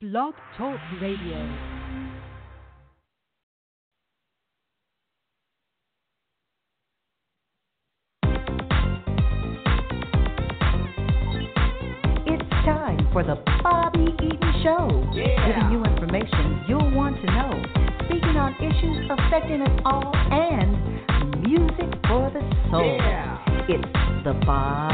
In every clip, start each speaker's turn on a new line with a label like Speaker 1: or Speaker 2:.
Speaker 1: Blog Talk Radio.
Speaker 2: It's time for the Bobby Eaton Show, yeah. giving you information you'll want to know, speaking on issues affecting us all, and music for the soul. Yeah.
Speaker 3: It's the Bobby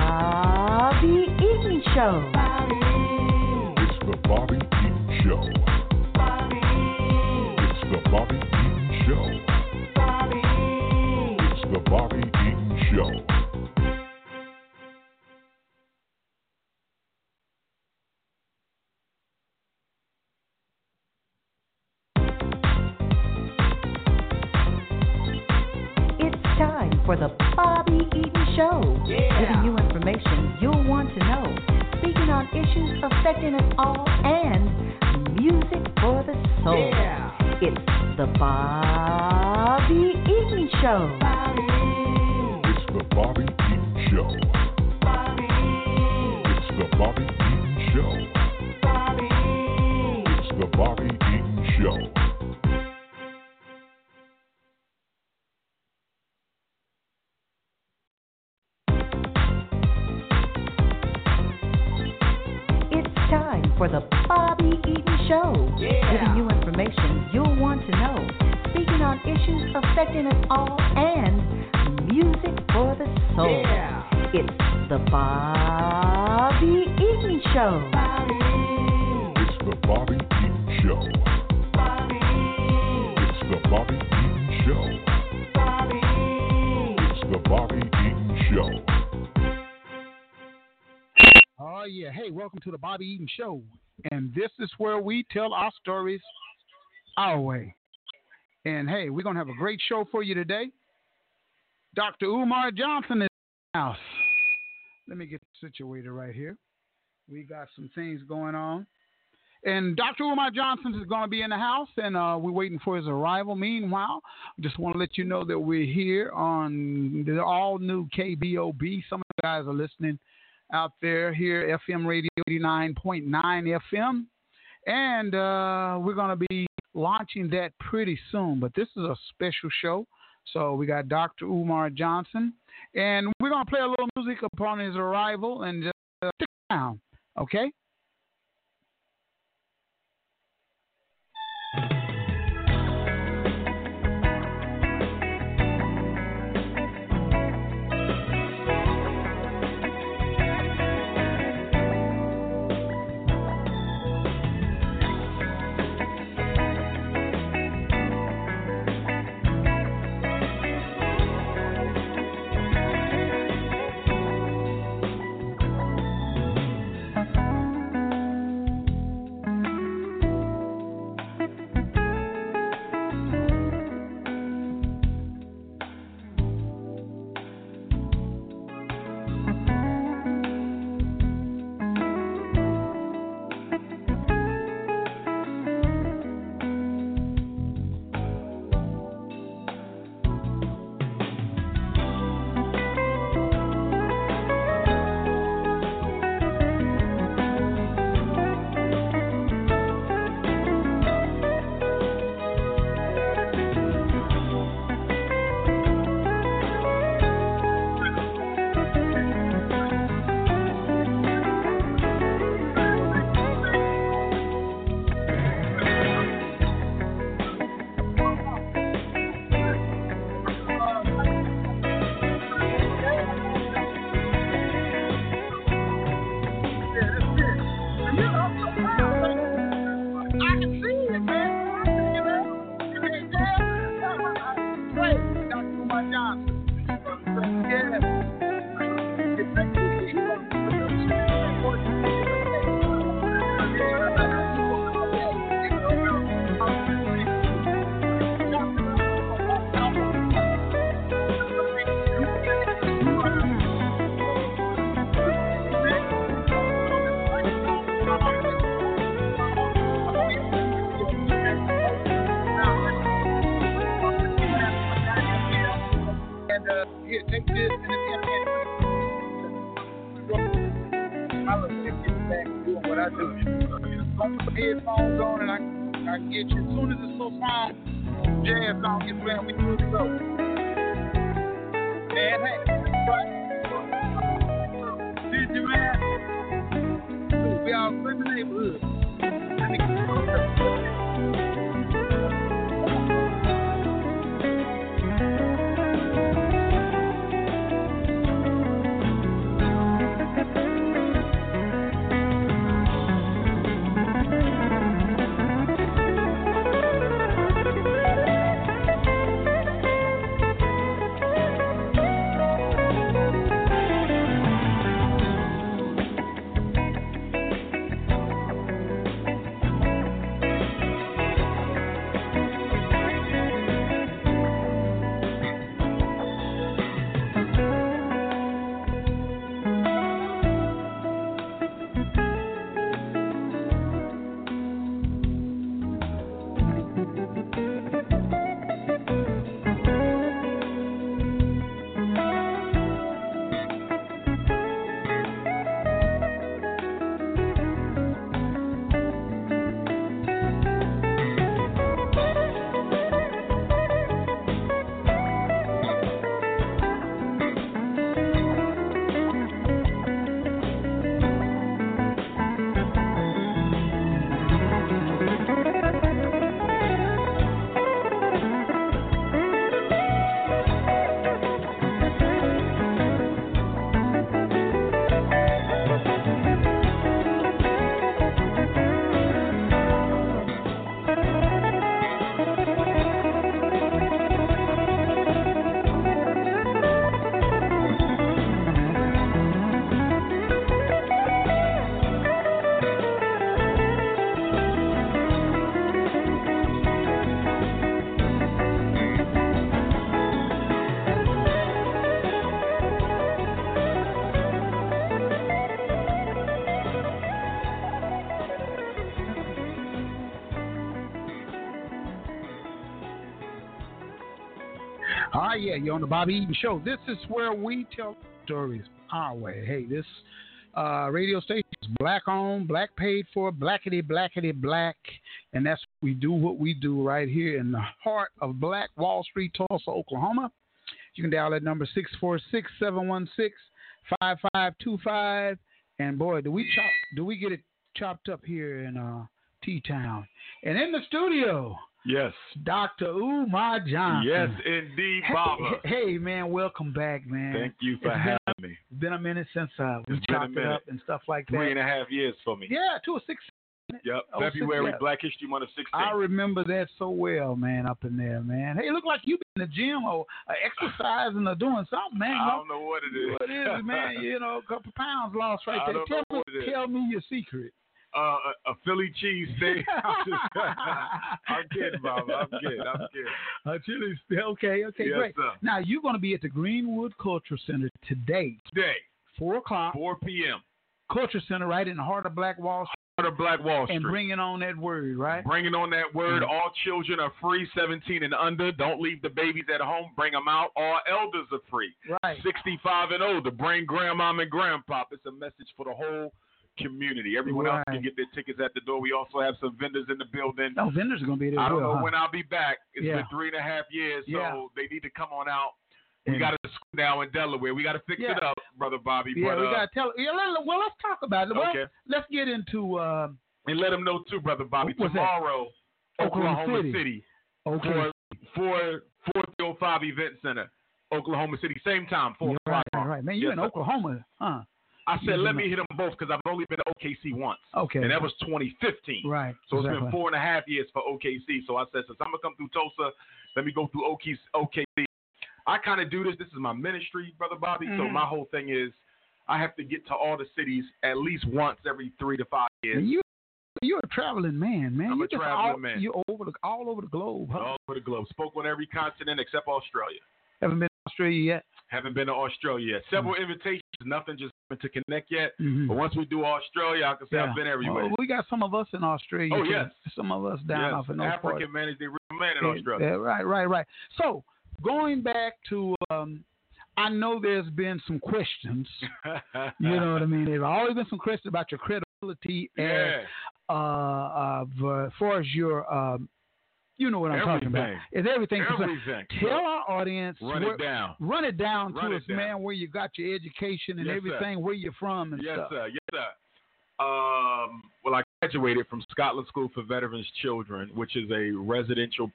Speaker 3: Bobby Eaton Show.
Speaker 2: And
Speaker 4: this is where we tell our stories our way. And hey, we're to have a great show for you today. Dr. Umar Johnson is in the house. Let me get situated right here. We got some things going on. And Dr. Umar Johnson is going to be in the house, and uh, we're waiting for his arrival. Meanwhile, just want to let you know that we're here on the all new KBOB. Some of you guys are listening out there here, FM Radio 89.9 FM. And uh, we're going to be launching that pretty soon. But this is a special show. So we got Dr. Umar Johnson. And we're going to play a little music upon his arrival and just uh, stick around. Okay? On the Bobby Eaton Show. This is where we tell stories our way. Hey, this uh, radio station is black owned, black paid for, blackety, blackety, black. And that's we do what we do right here in the heart of Black Wall Street, Tulsa, Oklahoma. You can dial that number 646 716 5525. And boy, do we chop, do we get it chopped up here in uh, T Town. And in the studio,
Speaker 5: Yes.
Speaker 4: Dr. Umar Johnson.
Speaker 5: Yes, indeed, Baba.
Speaker 4: Hey, hey, man, welcome back, man.
Speaker 5: Thank you for
Speaker 4: It's
Speaker 5: having
Speaker 4: been,
Speaker 5: me.
Speaker 4: It's been a minute since uh, we
Speaker 5: It's
Speaker 4: chopped it up and stuff like that.
Speaker 5: a half years for me.
Speaker 4: Yeah, two or six.
Speaker 5: Yep.
Speaker 4: Oh, six,
Speaker 5: February,
Speaker 4: yeah.
Speaker 5: Black History Month of 16.
Speaker 4: I remember that so well, man, up in there, man. Hey, look like you been in the gym or uh, exercising or doing something, man.
Speaker 5: I don't know what it is.
Speaker 4: What is it, man? You know, a couple pounds lost right
Speaker 5: I
Speaker 4: there. Tell me,
Speaker 5: is.
Speaker 4: tell me your secret.
Speaker 5: Uh, a, a Philly cheese steak. I'm, I'm kidding, Baba. I'm kidding. I'm kidding.
Speaker 4: Uh, chili, okay, okay,
Speaker 5: yes,
Speaker 4: great.
Speaker 5: sir.
Speaker 4: Now you're going to be at the Greenwood Culture Center today,
Speaker 5: Today,
Speaker 4: four o'clock.
Speaker 5: 4 p.m.
Speaker 4: Culture Center, right in the heart of Black Wall Street,
Speaker 5: Heart of Black Wall Street.
Speaker 4: and bringing on that word, right?
Speaker 5: Bringing on that word,
Speaker 4: Mm.
Speaker 5: all children are free, 17 and under. Don't leave the babies at home. Bring them out. All elders are free.
Speaker 4: Right.
Speaker 5: 65 and older. Bring grandmom and grandpop. It's a message for the whole community. Everyone else can get their tickets at the door. We also have some vendors in the building.
Speaker 4: No, vendors are going to be there.
Speaker 5: I don't
Speaker 4: well,
Speaker 5: know
Speaker 4: huh?
Speaker 5: when I'll be back. It's
Speaker 4: Yeah.
Speaker 5: been three and a half years, so
Speaker 4: Yeah.
Speaker 5: they need to come on out. We got a school now in Delaware. We got to fix
Speaker 4: Yeah.
Speaker 5: it up, brother Bobby.
Speaker 4: Yeah,
Speaker 5: but,
Speaker 4: we
Speaker 5: uh,
Speaker 4: got to tell. Yeah, let, well, let's talk about it. Well,
Speaker 5: Okay.
Speaker 4: let's get into uh,
Speaker 5: and let them know too, brother Bobby.
Speaker 4: What's that?
Speaker 5: Tomorrow,
Speaker 4: Oklahoma
Speaker 5: Oklahoma
Speaker 4: City.
Speaker 5: City
Speaker 4: okay.
Speaker 5: for for 405 Event Center, Oklahoma City, same time, four o'clock.
Speaker 4: right, right, right, man. You
Speaker 5: Yes,
Speaker 4: in
Speaker 5: sir.
Speaker 4: Oklahoma, huh?
Speaker 5: I said, let me hit them both because I've only been to OKC once,
Speaker 4: Okay.
Speaker 5: and that was 2015.
Speaker 4: right.
Speaker 5: So it's been four and a half years for OKC. So I said, since I'm gonna come through Tulsa, let me go through OKC. OKC. I kind of do this. This is my ministry, brother Bobby. So
Speaker 4: Mhm.
Speaker 5: my whole thing is, I have to get to all the cities at least once every three to five years.
Speaker 4: And you, you're a traveling man, man.
Speaker 5: I'm
Speaker 4: you
Speaker 5: a traveling
Speaker 4: all,
Speaker 5: man.
Speaker 4: You're over the all over the globe. Huh?
Speaker 5: all over the globe. Spoke on every continent except Australia.
Speaker 4: Haven't been to Australia yet.
Speaker 5: Haven't been to Australia yet. Several invitations, nothing just to connect yet.
Speaker 4: Mhm.
Speaker 5: But once we do Australia, I can say I've been everywhere.
Speaker 4: Well, we got some of us in Australia.
Speaker 5: Oh, yes.
Speaker 4: Some of us down
Speaker 5: yes,
Speaker 4: off in those
Speaker 5: African
Speaker 4: parts.
Speaker 5: man is the real man in
Speaker 4: Yeah,
Speaker 5: Australia.
Speaker 4: yeah, right, right, right. So going back to, um, I know there's been some questions. You know what I mean? There's always been some questions about your credibility as uh, uh, for- as far as your, um, you know what I'm talking about.
Speaker 5: Everything.
Speaker 4: It's everything.
Speaker 5: Everything.
Speaker 4: Tell
Speaker 5: Look,
Speaker 4: our audience
Speaker 5: run it down.
Speaker 4: Run it down
Speaker 5: Run
Speaker 4: to
Speaker 5: it
Speaker 4: us,
Speaker 5: down.
Speaker 4: man, where you got your education and
Speaker 5: Yes, sir.
Speaker 4: everything, where you're from and
Speaker 5: Yes,
Speaker 4: stuff.
Speaker 5: sir. Yes, sir. Um, well, I graduated from Scotland School for Veterans Children, which is a residential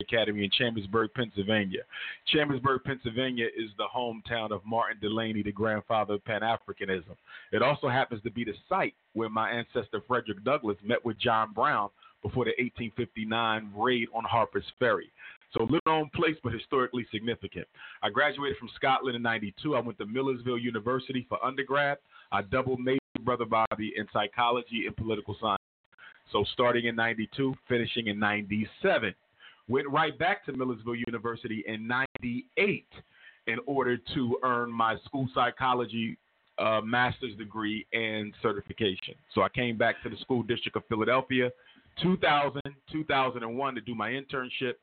Speaker 5: academy in Chambersburg, Pennsylvania. Chambersburg, Pennsylvania is the hometown of Martin Delany, the grandfather of Pan Africanism. It also happens to be the site where my ancestor Frederick Douglass met with John Brown before the 1859 raid on Harper's Ferry. So little known place, but historically significant. I graduated from Scotland in 92. I went to Millersville University for undergrad. I double majored, Brother Bobby, in psychology and political science. So starting in 92, finishing in 97. Went right back to Millersville University in 98 in order to earn my school psychology uh, master's degree and certification. So I came back to the school district of Philadelphia 2000, 2001 to do my internship.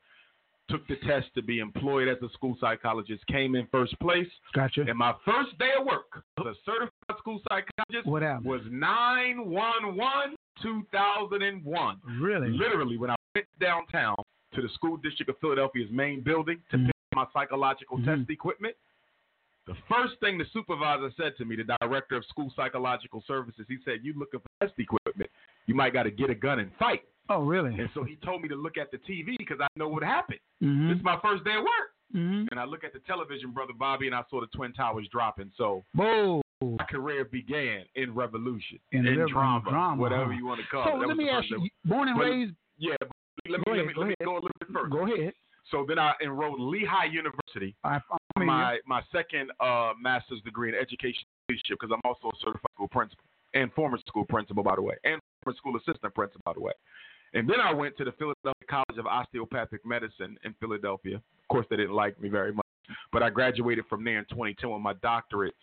Speaker 5: Took the test to be employed as a school psychologist. Came in first place.
Speaker 4: Gotcha.
Speaker 5: And my first day of work as a certified school psychologist
Speaker 4: What happened?
Speaker 5: was 911 2001.
Speaker 4: Really?
Speaker 5: Literally, when I went downtown to the school district of Philadelphia's main building to
Speaker 4: Mhm.
Speaker 5: pick up my psychological
Speaker 4: Mhm.
Speaker 5: test equipment, the first thing the supervisor said to me, the director of school psychological services, he said, You looking for test equipment? You might got to get a gun and fight.
Speaker 4: Oh, really?
Speaker 5: And so he told me to look at the TV because I know what happened.
Speaker 4: Mm-hmm.
Speaker 5: This is my first day of work.
Speaker 4: mm-hmm.
Speaker 5: And I look at the television, Brother Bobby, and I saw the Twin Towers dropping. So
Speaker 4: Whoa.
Speaker 5: my career began in revolution,
Speaker 4: In
Speaker 5: in, drama,
Speaker 4: drama,
Speaker 5: whatever you want to call
Speaker 4: So
Speaker 5: it. That
Speaker 4: let me ask you, born and
Speaker 5: But-
Speaker 4: raised.
Speaker 5: Yeah, but let me,
Speaker 4: Go
Speaker 5: let me, let me go a little bit further.
Speaker 4: Go ahead.
Speaker 5: So then I enrolled Lehigh University,
Speaker 4: I,
Speaker 5: my my second uh, master's degree in education leadership, because I'm also a certified school principal and former school principal, by the way, and school assistant principal, by the way. And then I went to the Philadelphia College of Osteopathic Medicine in Philadelphia. Of course, they didn't like me very much, but I graduated from there in 2010 with my doctorate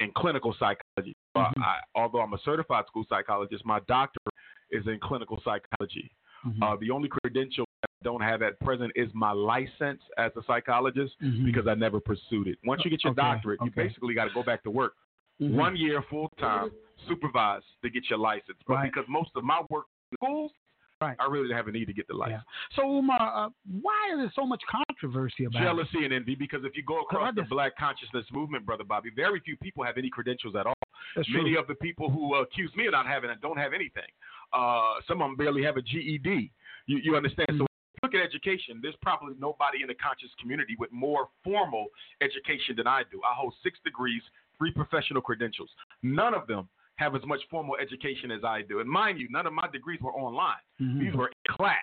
Speaker 5: in clinical psychology. So
Speaker 4: Mhm.
Speaker 5: I, although I'm a certified school psychologist, my doctorate is in clinical psychology.
Speaker 4: Mhm.
Speaker 5: Uh, the only credential that I don't have at present is my license as a psychologist
Speaker 4: Mhm.
Speaker 5: because I never pursued it. Once you get your
Speaker 4: Okay,
Speaker 5: doctorate, you basically got to go back to work
Speaker 4: Mhm.
Speaker 5: one year full time, supervised to get your license. But
Speaker 4: Right.
Speaker 5: because most of my work in schools,
Speaker 4: Right.
Speaker 5: I really didn't have a need to get the
Speaker 4: Yeah.
Speaker 5: license.
Speaker 4: So, Umar, uh, why is there so much controversy about it?
Speaker 5: Jealousy and envy, because if you go across the
Speaker 4: just-
Speaker 5: Black consciousness movement, brother Bobby, very few people have any credentials at all.
Speaker 4: That's
Speaker 5: Many
Speaker 4: true.
Speaker 5: of the people who uh, accuse me of not having it don't have anything. Uh, some of them barely have a GED. You, you understand? So, look at education. There's probably nobody in the conscious community with more formal education than I do. I hold six degrees, three professional credentials. None of them have as much formal education as I do. And mind you, none of my degrees were online.
Speaker 4: Mhm.
Speaker 5: These were in class.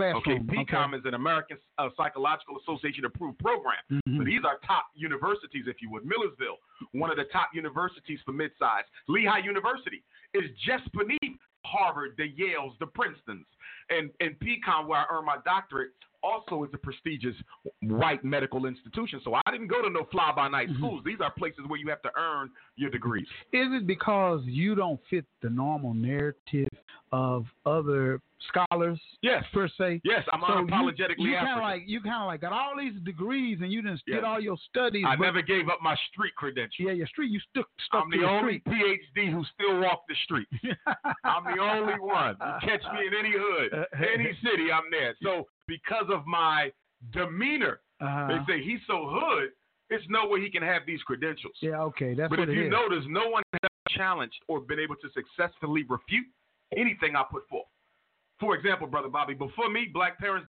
Speaker 5: Okay,
Speaker 4: Classroom,
Speaker 5: PCOM is an American uh, Psychological Association approved program.
Speaker 4: Mhm.
Speaker 5: So these are top universities, if you would. Millersville, one of the top universities for midsize. Lehigh University is just beneath Harvard, the Yales, the Princetons. And, and PCOM, where I earned my doctorate, also is a prestigious white medical institution. So I didn't go to no fly by night
Speaker 4: Mhm.
Speaker 5: schools. These are places where you have to earn your degrees.
Speaker 4: Is it because you don't fit the normal narrative of other scholars
Speaker 5: Yes.
Speaker 4: per se?
Speaker 5: Yes, I'm
Speaker 4: So you-
Speaker 5: unapologetically
Speaker 4: you, kind of like you kind of like got all these degrees and you didn't
Speaker 5: Yes.
Speaker 4: did all your studies.
Speaker 5: I never gave up my street credentials.
Speaker 4: Yeah, your street. You stuck stuck
Speaker 5: I'm
Speaker 4: to
Speaker 5: the
Speaker 4: the
Speaker 5: only
Speaker 4: street.
Speaker 5: PhD who still walk the street. I'm the only one. You catch me in any hood, any city, I'm there. So because of my demeanor,
Speaker 4: Uh-huh.
Speaker 5: they say he's so hood, it's no way he can have these credentials.
Speaker 4: Yeah, okay, that's
Speaker 5: but if you
Speaker 4: is.
Speaker 5: notice, no one has challenged or been able to successfully refute anything I put forth. For example, brother Bobby, before me, black parents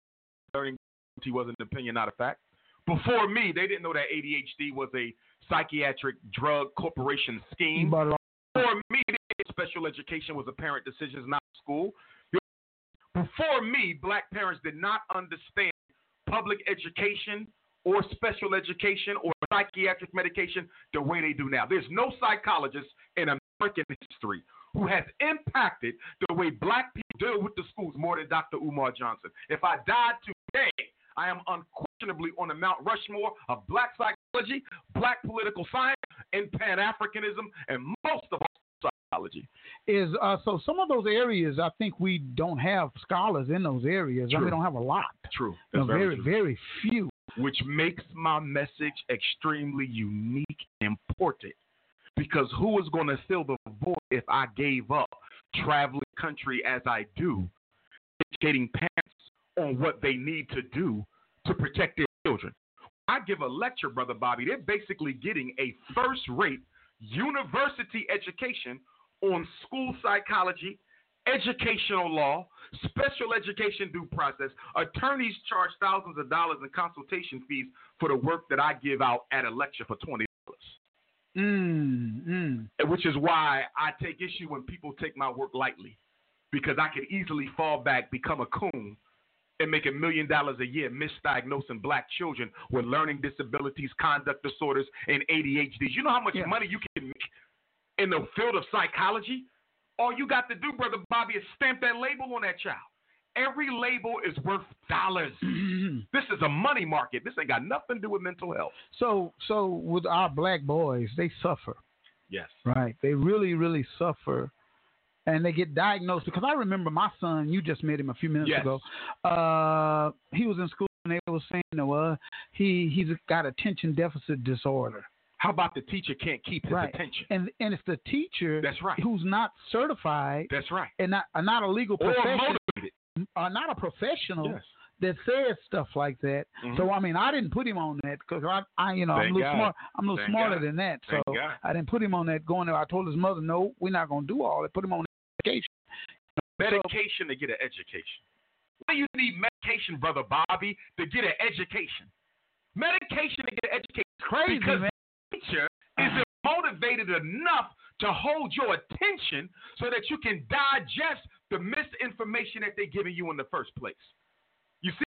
Speaker 5: learning he was an opinion, not a fact. Before me, they didn't know that ADHD was a psychiatric drug corporation scheme. Before me, special education was a parent decision, not school. Before me, black parents did not understand public education or special education or psychiatric medication the way they do now. There's no psychologist in American history who has impacted the way black people deal with the schools more than Dr. Umar Johnson. If I died today, I am unquestionably on the Mount Rushmore of black psychology, black political science, and Pan Africanism, and most of all psychology.
Speaker 4: is uh, so some of those areas I think we don't have scholars in those areas. I mean,
Speaker 5: True.
Speaker 4: we don't have a lot.
Speaker 5: True.
Speaker 4: You
Speaker 5: That's
Speaker 4: know, very
Speaker 5: true.
Speaker 4: very few.
Speaker 5: which makes my message extremely unique and important. Because who is going to fill the void if I gave up traveling country as I do, educating parents on what they need to do to protect their children. I give a lecture, Brother Bobby. They're basically getting a first rate university education on school psychology, educational law, special education due process. Attorneys charge thousands of dollars in consultation fees for the work that I give out at a lecture for $20.
Speaker 4: Mm, mm.
Speaker 5: Which is why I take issue when people take my work lightly. Because I could easily fall back, become a coon, and make a million dollars a year misdiagnosing black children with learning disabilities, conduct disorders, and ADHDs. You know how much
Speaker 4: Yeah.
Speaker 5: money you can make in the field of psychology? All you got to do, Brother Bobby, is stamp that label on that child. Every label is worth dollars. this is a money market. This ain't got nothing to do with mental health.
Speaker 4: so, so with our black boys, they suffer.
Speaker 5: Yes.
Speaker 4: Right. They really, really suffer. And they get diagnosed because I remember my son, you just met him a few minutes
Speaker 5: Yes.
Speaker 4: ago. Uh, he was in school and they were saying, know, uh, he, he's got attention deficit disorder.
Speaker 5: How about the teacher can't keep his
Speaker 4: Right.
Speaker 5: attention?
Speaker 4: And and it's the teacher
Speaker 5: That's right.
Speaker 4: who's not certified
Speaker 5: That's right.
Speaker 4: and not, uh, not a legal
Speaker 5: Or
Speaker 4: professional,
Speaker 5: motivated.
Speaker 4: uh, not a professional
Speaker 5: Yes.
Speaker 4: that says stuff like that.
Speaker 5: Mhm.
Speaker 4: So I mean, I didn't put him on that because I, I, you know, I'm a little
Speaker 5: God.
Speaker 4: smart. I'm a little
Speaker 5: Thank
Speaker 4: smarter
Speaker 5: God.
Speaker 4: than that. So I didn't put him on that. Going there, I told his mother, no, we're not going to do all that. Put him on education.
Speaker 5: Medication to get an education. Why do you need medication, Brother Bobby, to get an education? Medication to get an education.
Speaker 4: Crazy
Speaker 5: because
Speaker 4: man.
Speaker 5: Teacher isn't motivated enough to hold your attention so that you can digest the misinformation that they're giving you in the first place. You see,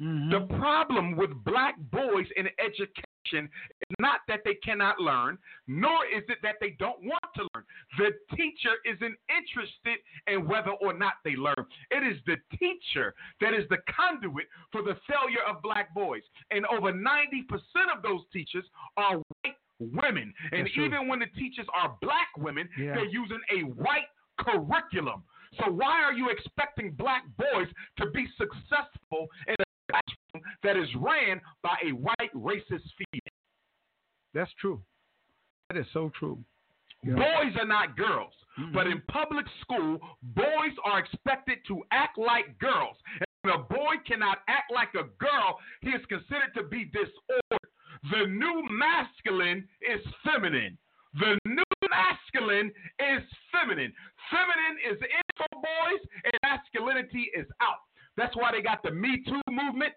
Speaker 4: Mhm.
Speaker 5: the problem with black boys in education is not that they cannot learn, nor is it that they don't want to learn. The teacher isn't interested in whether or not they learn. It is the teacher that is the conduit for the failure of black boys. And over 90% of those teachers are white women. And
Speaker 4: That's true.
Speaker 5: even when the teachers are black women,
Speaker 4: Yeah.
Speaker 5: they're using a white curriculum. So why are you expecting black boys to be successful in a classroom that is ran by a white racist female?
Speaker 4: That's true. That is so true. Yeah.
Speaker 5: Boys are not girls.
Speaker 4: Mhm.
Speaker 5: But in public school, boys are expected to act like girls. And when a boy cannot act like a girl, he is considered to be disordered. The new masculine is feminine. The new masculine is feminine. Feminine is in for boys, and masculinity is out. That's why they got the Me Too movement.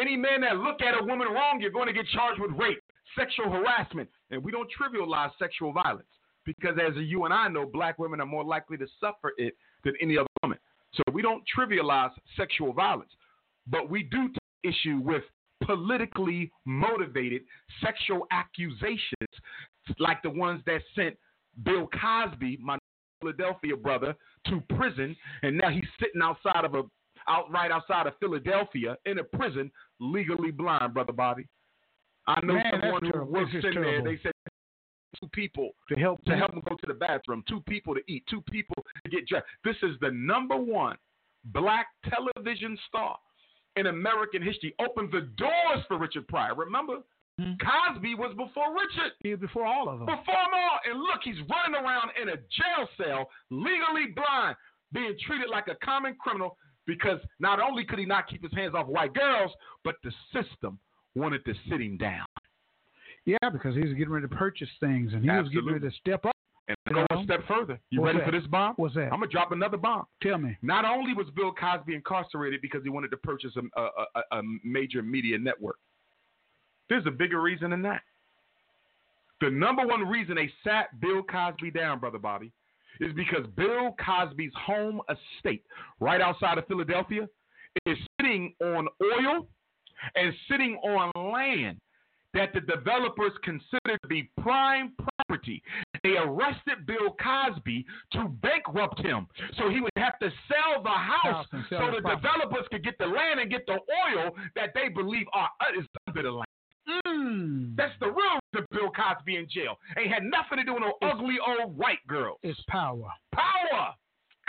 Speaker 5: Any man that look at a woman wrong, you're going to get charged with rape, sexual harassment, and we don't trivialize sexual violence because, as you and I know, black women are more likely to suffer it than any other woman. So we don't trivialize sexual violence, but we do take issue with politically motivated sexual accusations, like the ones that sent Bill Cosby, my Philadelphia brother, to prison, and now he's sitting outside of a out right outside of Philadelphia in a prison, legally blind, brother Bobby. I know
Speaker 4: Man,
Speaker 5: someone who
Speaker 4: terrible.
Speaker 5: works in there. They said two people
Speaker 4: To help
Speaker 5: to help them go to the bathroom, two people to eat, two people to get dressed. This is the number one black television star in American history. Opened the doors for Richard Pryor. Remember,
Speaker 4: Mhm.
Speaker 5: Cosby was before Richard.
Speaker 4: He was before all of them.
Speaker 5: Before them all. And look, he's running around in a jail cell, legally blind, being treated like a common criminal because not only could he not keep his hands off white girls, but the system wanted to sit him down.
Speaker 4: Yeah, because he was getting ready to purchase things and he was getting ready to step up.
Speaker 5: And go one step further. You
Speaker 4: What's
Speaker 5: ready
Speaker 4: that?
Speaker 5: for this bomb?
Speaker 4: What's that?
Speaker 5: I'm going to drop another bomb.
Speaker 4: Tell me.
Speaker 5: Not only was Bill Cosby incarcerated because he wanted to purchase a, a, a, a major media network, there's a bigger reason than that. The number one reason they sat Bill Cosby down, Brother Bobby, is because Bill Cosby's home estate, right outside of Philadelphia, is sitting on oil and sitting on land that the developers considered to be prime property. They arrested Bill Cosby to bankrupt him. So he would have to sell the house
Speaker 4: sell
Speaker 5: so
Speaker 4: the property.
Speaker 5: developers could get the land and get the oil that they believe are is under the land.
Speaker 4: Mm.
Speaker 5: That's the real reason Bill Cosby in jail. Ain't had nothing to do with no ugly old white girl.
Speaker 4: It's power.
Speaker 5: Power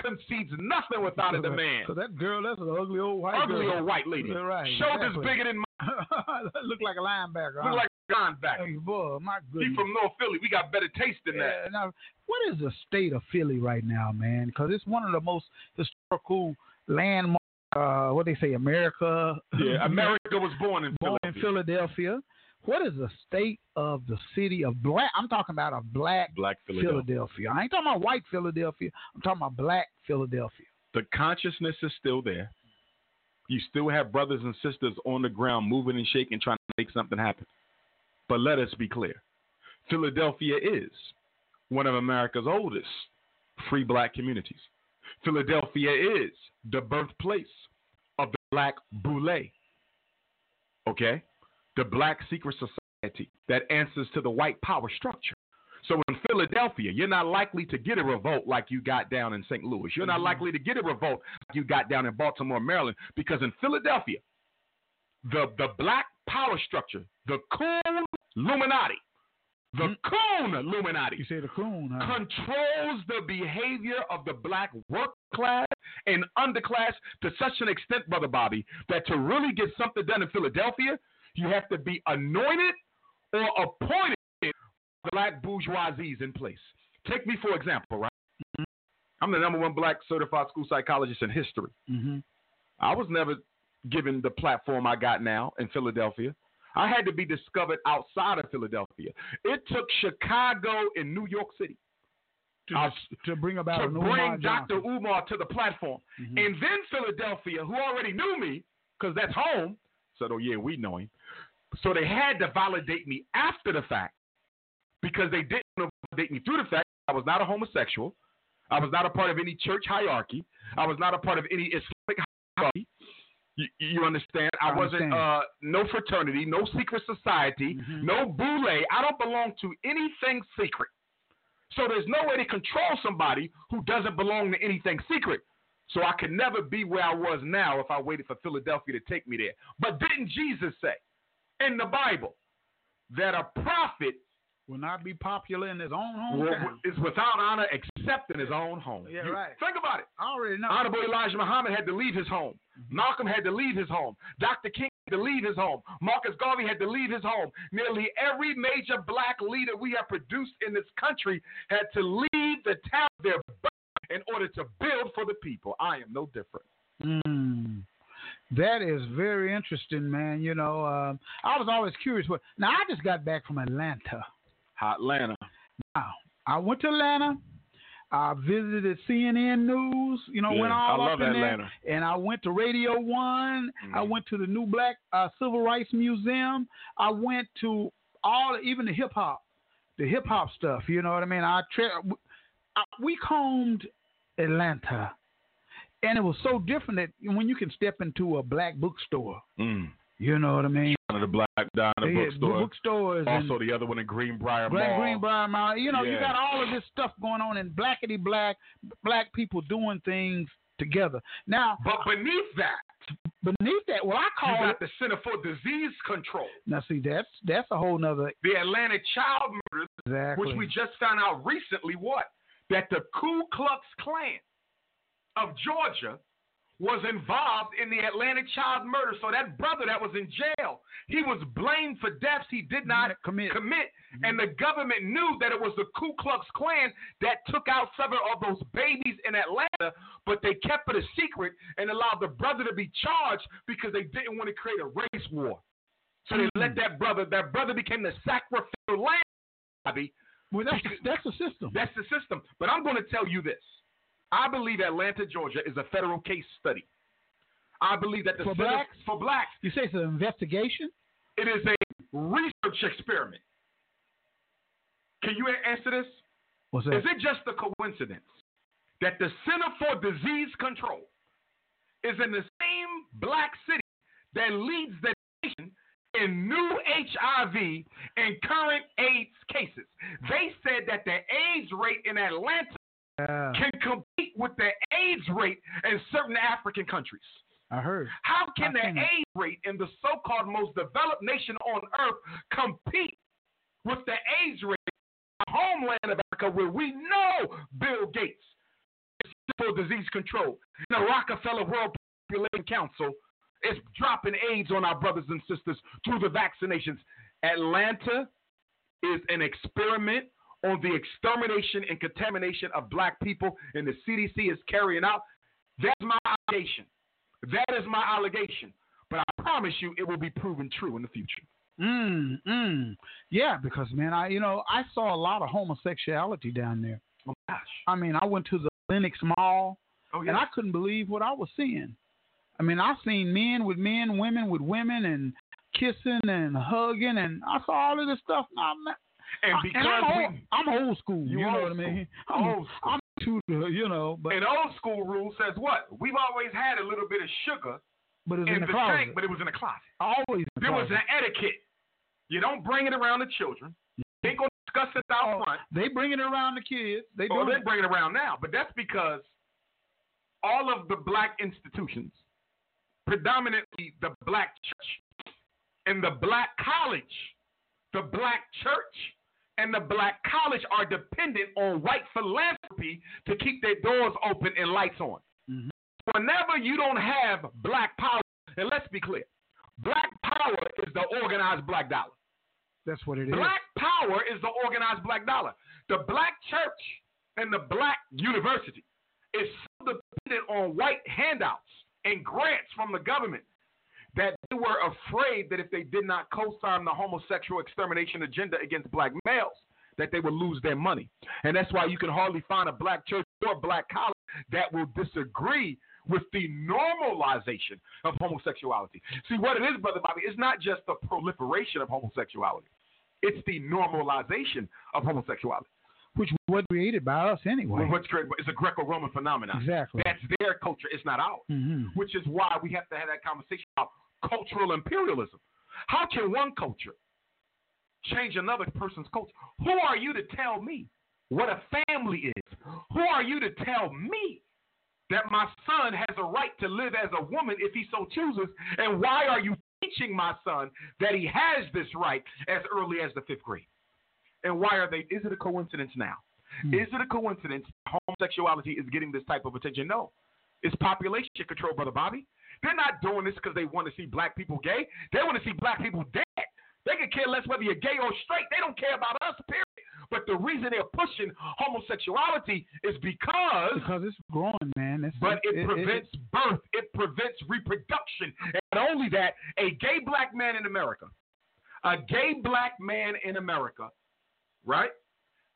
Speaker 5: concedes nothing without a demand.
Speaker 4: So that girl, that's an ugly old white
Speaker 5: ugly
Speaker 4: girl.
Speaker 5: old white lady.
Speaker 4: Right,
Speaker 5: Shoulders
Speaker 4: exactly.
Speaker 5: bigger than
Speaker 4: Look like a linebacker.
Speaker 5: Look
Speaker 4: huh?
Speaker 5: like a linebacker.
Speaker 4: Hey, boy, my
Speaker 5: He
Speaker 4: goodness.
Speaker 5: from North Philly. We got better taste than that.
Speaker 4: Yeah, now, what is the state of Philly right now, man? Because it's one of the most historical landmark. Uh, what they say, America.
Speaker 5: Yeah, America was born in
Speaker 4: born in
Speaker 5: Philadelphia.
Speaker 4: Philadelphia. What is the state of the city of black? I'm talking about a black
Speaker 5: Black Philadelphia.
Speaker 4: Philadelphia. I ain't talking about white Philadelphia. I'm talking about black Philadelphia.
Speaker 5: The consciousness is still there. You still have brothers and sisters on the ground moving and shaking, trying to make something happen. But let us be clear Philadelphia is one of America's oldest free black communities. Philadelphia is the birthplace of the black boule. Okay? The black secret society that answers to the white power structure. So in Philadelphia, you're not likely to get a revolt like you got down in St. Louis. You're not mm-hmm. likely to get a revolt like you got down in Baltimore, Maryland, because in Philadelphia, the the black power structure, the Coon Illuminati, the mm-hmm. Coon Illuminati
Speaker 4: You say the coon, huh?
Speaker 5: controls the behavior of the black work class and underclass to such an extent, Brother Bobby, that to really get something done in Philadelphia, you have to be anointed or appointed black bourgeoisies in place. Take me, for example, right? I'm the number one black certified school psychologist in history.
Speaker 4: hmm
Speaker 5: I was never given the platform I got now in Philadelphia. I had to be discovered outside of Philadelphia. It took Chicago and New York City
Speaker 4: To,
Speaker 5: was-
Speaker 4: to bring about
Speaker 5: to bring Dr.
Speaker 4: Johnson.
Speaker 5: Umar to the platform.
Speaker 4: Mhm.
Speaker 5: And then Philadelphia, who already knew me, because that's home, said, Oh, yeah, we know him. So they had to validate me after the fact because they didn't validate me through the fact I was not a homosexual. I was not a part of any church hierarchy. I was not a part of any Islamic hierarchy. You, you understand? I,
Speaker 4: I
Speaker 5: wasn't uh, no fraternity, no secret society,
Speaker 4: Mhm.
Speaker 5: no boule. I don't belong to anything secret. So there's no way to control somebody who doesn't belong to anything secret. So I could never be where I was now if I waited for Philadelphia to take me there. But didn't Jesus say in the Bible that a prophet
Speaker 4: Will not be popular in his own
Speaker 5: will-
Speaker 4: hometown.
Speaker 5: is without honor except in his own home?
Speaker 4: Yeah,
Speaker 5: You-
Speaker 4: right.
Speaker 5: Think about it.
Speaker 4: I already know.
Speaker 5: Honorable Elijah Muhammad had to leave his home. Malcolm had to leave his home. Dr. King had to leave his home. Marcus Garvey had to leave his home. Nearly every major black leader we have produced in this country had to leave the town their in order to build for the people. I am no different.
Speaker 4: Mm. That is very interesting, man. You know, um, I was always curious. What now? I just got back from Atlanta.
Speaker 5: Atlanta.
Speaker 4: Now, I went to Atlanta. I visited CNN News. You know,
Speaker 5: Yeah,
Speaker 4: went all
Speaker 5: I
Speaker 4: up in
Speaker 5: Atlanta.
Speaker 4: there, and I went to Radio One. I
Speaker 5: Mhm.
Speaker 4: went to the New Black uh, Civil Rights Museum. I went to all, even the hip hop, the hip hop stuff. You know what I mean? I, tra- I we combed Atlanta, and it was so different that when you can step into a black bookstore.
Speaker 5: Mm.
Speaker 4: You know what I mean?
Speaker 5: The black down the bookstore.
Speaker 4: bookstores
Speaker 5: Also, the other one in Greenbriar
Speaker 4: Green,
Speaker 5: Mall.
Speaker 4: Greenbriar Mall. You know, you got all of this stuff going on in blackety black, black people doing things together. Now,
Speaker 5: But beneath that,
Speaker 4: beneath that, well, I call you
Speaker 5: got
Speaker 4: it.
Speaker 5: the Center for Disease Control.
Speaker 4: Now, see, that's that's a whole nother.
Speaker 5: The Atlanta child murders
Speaker 4: Exactly.
Speaker 5: which we just found out recently what? That the Ku Klux Klan of Georgia was involved in the Atlanta child murder. So that brother that was in jail, he was blamed for deaths he did not mm-hmm.
Speaker 4: Commit.
Speaker 5: commit. Mm-hmm. And the government knew that it was the Ku Klux Klan that took out several of those babies in Atlanta, but they kept it a secret and allowed the brother to be charged because they didn't want to create a race war. So they let mm-hmm. that brother, that brother became the sacrificial lamb, Bobby,
Speaker 4: well, that's that's the system.
Speaker 5: that's the system. But I'm going to tell you this. I believe Atlanta, Georgia is a federal case study. I believe that the
Speaker 4: For blacks?
Speaker 5: for blacks,
Speaker 4: You say it's an investigation?
Speaker 5: it is a research experiment. Can you answer this?
Speaker 4: What's that?
Speaker 5: Is it just a coincidence that the Center for Disease Control is in the same black city that leads the nation in new HIV and current AIDS cases? They said that the AIDS rate in Atlanta
Speaker 4: Yeah,
Speaker 5: can compete with the AIDS rate in certain African countries.
Speaker 4: I heard.
Speaker 5: How can
Speaker 4: I
Speaker 5: the. AIDS rate in the so-called most developed nation on earth compete with the AIDS rate in the homeland of Africa where we know Bill Gates is for disease control, the Rockefeller World Population Council is dropping AIDS on our brothers and sisters through the vaccinations. Atlanta is an experiment on the extermination and contamination of black people, and the CDC is carrying out. That's my allegation. That is my allegation. But I promise you, it will be proven true in the future.
Speaker 4: Mm, mm. Yeah, because man, I you know I saw a lot of homosexuality down there.
Speaker 5: Oh gosh.
Speaker 4: I mean, I went to the Lenox Mall,
Speaker 5: Oh
Speaker 4: and I couldn't believe what I was seeing. I mean, I seen men with men, women with women, and kissing and hugging, and I saw all of this stuff. Now,
Speaker 5: and because
Speaker 4: I'm,
Speaker 5: we,
Speaker 4: old, I'm old school.
Speaker 5: You
Speaker 4: You, know what I mean? I'm,
Speaker 5: Old school.
Speaker 4: I'm too, you know, but
Speaker 5: an old school rule says what? We've always had a little bit of sugar
Speaker 4: but it's
Speaker 5: in,
Speaker 4: in,
Speaker 5: the
Speaker 4: the closet.
Speaker 5: tank, but it was in the closet.
Speaker 4: Always. The
Speaker 5: There was an etiquette. You don't bring it around the children. You ain't gonna discuss it out
Speaker 4: Oh,
Speaker 5: front.
Speaker 4: They bring it around the kids. They
Speaker 5: Oh,
Speaker 4: doing
Speaker 5: they bring it around now, but that's because all of the black institutions, predominantly the black church and the black college, the black church and the black college are dependent on white philanthropy to keep their doors open and lights on.
Speaker 4: Mhm.
Speaker 5: Whenever you don't have black power, and let's be clear, black power is the organized black dollar.
Speaker 4: That's what it is.
Speaker 5: Black power is the organized black dollar. The black church and the black university is so dependent on white handouts and grants from the government they were afraid that if they did not co-sign the homosexual extermination agenda against black males, that they would lose their money. And that's why you can hardly find a black church or black college that will disagree with the normalization of homosexuality. See, what it is, Brother Bobby, it's not just the proliferation of homosexuality. It's the normalization of homosexuality.
Speaker 4: Which was created by us anyway.
Speaker 5: What's great, it's a Greco-Roman phenomenon.
Speaker 4: Exactly.
Speaker 5: That's their culture. It's not ours.
Speaker 4: hmm
Speaker 5: Which is why we have to have that conversation about cultural imperialism. How can one culture change another person's culture? Who are you to tell me what a family is? Who are you to tell me that my son has a right to live as a woman if he so chooses? And why are you teaching my son that he has this right as early as the fifth grade? And why are they? Is it a coincidence now?
Speaker 4: Hmm.
Speaker 5: Is it a coincidence homosexuality is getting this type of attention? No. It's population control, Brother Bobby. They're not doing this because they want to see black people gay. They want to see black people dead. They could care less whether you're gay or straight. They don't care about us, period. But the reason they're pushing homosexuality is because
Speaker 4: Because it's growing, man. It's,
Speaker 5: but it prevents birth. It prevents reproduction. And not only that, a gay black man in America, a gay black man in America, right,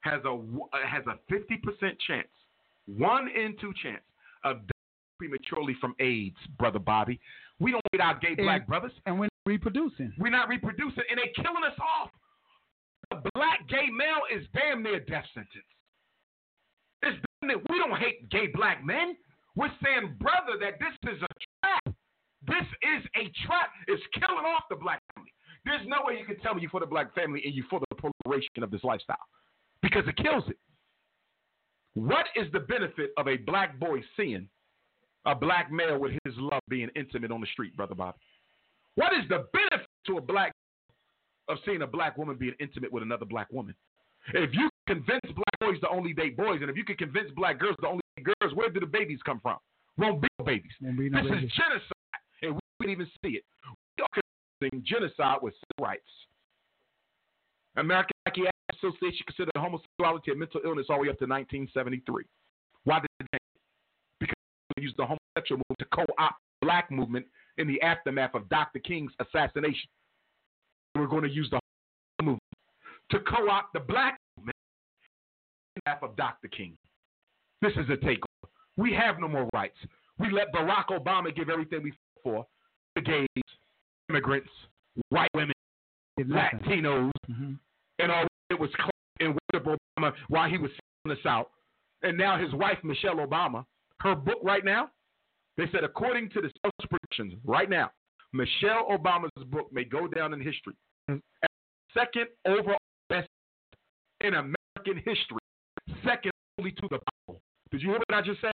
Speaker 5: has a uh, has a fifty percent chance, one in two chance of prematurely from AIDS, brother Bobby. We don't need our gay black
Speaker 4: And-
Speaker 5: brothers.
Speaker 4: and we're reproducing.
Speaker 5: We're not reproducing, and they're killing us off. The black gay male is damn near death sentence. It's damn near, we don't hate gay black men. We're saying, brother, that this is a trap. This is a trap. It's killing off the black family. There's no way you can tell me you're for the black family and you're for the proliferation of this lifestyle because it kills it. What is the benefit of a black boy seeing a black male with his love being intimate on the street, brother Bob? What is the benefit to a black of seeing a black woman being intimate with another black woman? If you convince black boys to only date boys, and if you can convince black girls to only date girls, where do the babies come from? Won't be no babies.
Speaker 4: Be no
Speaker 5: this
Speaker 4: babies.
Speaker 5: is genocide, and we didn't even see it. We are confusing genocide with civil rights. American Psychiatric Association considered homosexuality a mental illness all the way up to 1973. Why did it used the homosexual movement to co-opt the black movement in the aftermath of Dr. King's assassination. We're going to use the homosexual movement to co-opt the black movement in the aftermath of Dr. King. This is a takeover. We have no more rights. We let Barack Obama give everything we fought for the gays, immigrants, white women. Latinos,
Speaker 4: Mhm.
Speaker 5: and all it was and worship Obama while he was in the South. And now his wife, Michelle Obama, her book right now, they said, according to the social predictions right now, Michelle Obama's book may go down in history as second overall best in American history, second only to the Bible. Did you hear what I just said?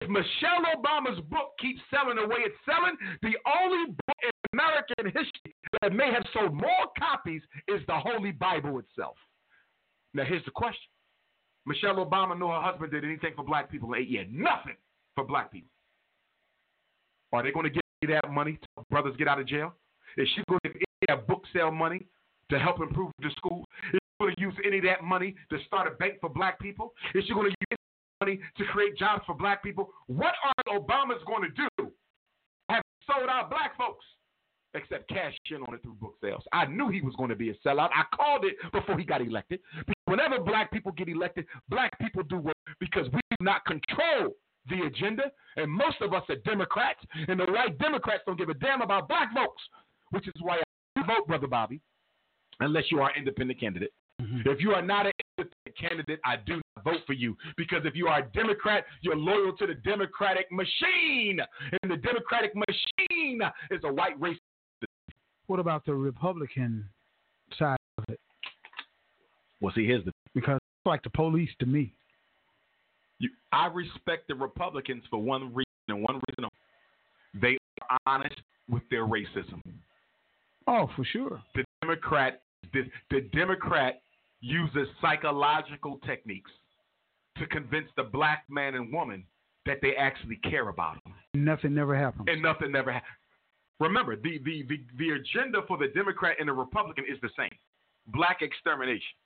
Speaker 5: If Michelle Obama's book keeps selling the way it's selling, the only book in American history that may have sold more copies is the Holy Bible itself. Now, here's the question Michelle Obama knew her husband did anything for black people in eight years. Nothing for black people. Are they going to give give that money to brothers get out of jail? Is she going to give any of that book sale money to help improve the school? Is she going to use any of that money to start a bank for black people? Is she going to use that money to create jobs for black people? What are Obama's going to do? Have sold out black folks? Except cash in on it through book sales. I knew he was going to be a sellout. I called it before he got elected. Whenever black people get elected, black people do work because we do not control the agenda, and most of us are Democrats, and the white Democrats don't give a damn about black folks, which is why I vote, Brother Bobby, unless you are an independent candidate. Mm-hmm. If you are not an independent candidate, I do not vote for you because if you are a Democrat, you're loyal to the Democratic machine, and the Democratic machine is a white race.
Speaker 4: What about the Republican side of it?
Speaker 5: Well, see, here's the
Speaker 4: because it's like the police to me.
Speaker 5: You, I respect the Republicans for one reason and one reason only. they are honest with their racism.
Speaker 4: Oh, for sure.
Speaker 5: The Democrat, the, the Democrat uses psychological techniques to convince the black man and woman that they actually care about them.
Speaker 4: Nothing never happens.
Speaker 5: And nothing never happens. Remember, the, the, the, the agenda for the Democrat and the Republican is the same black extermination.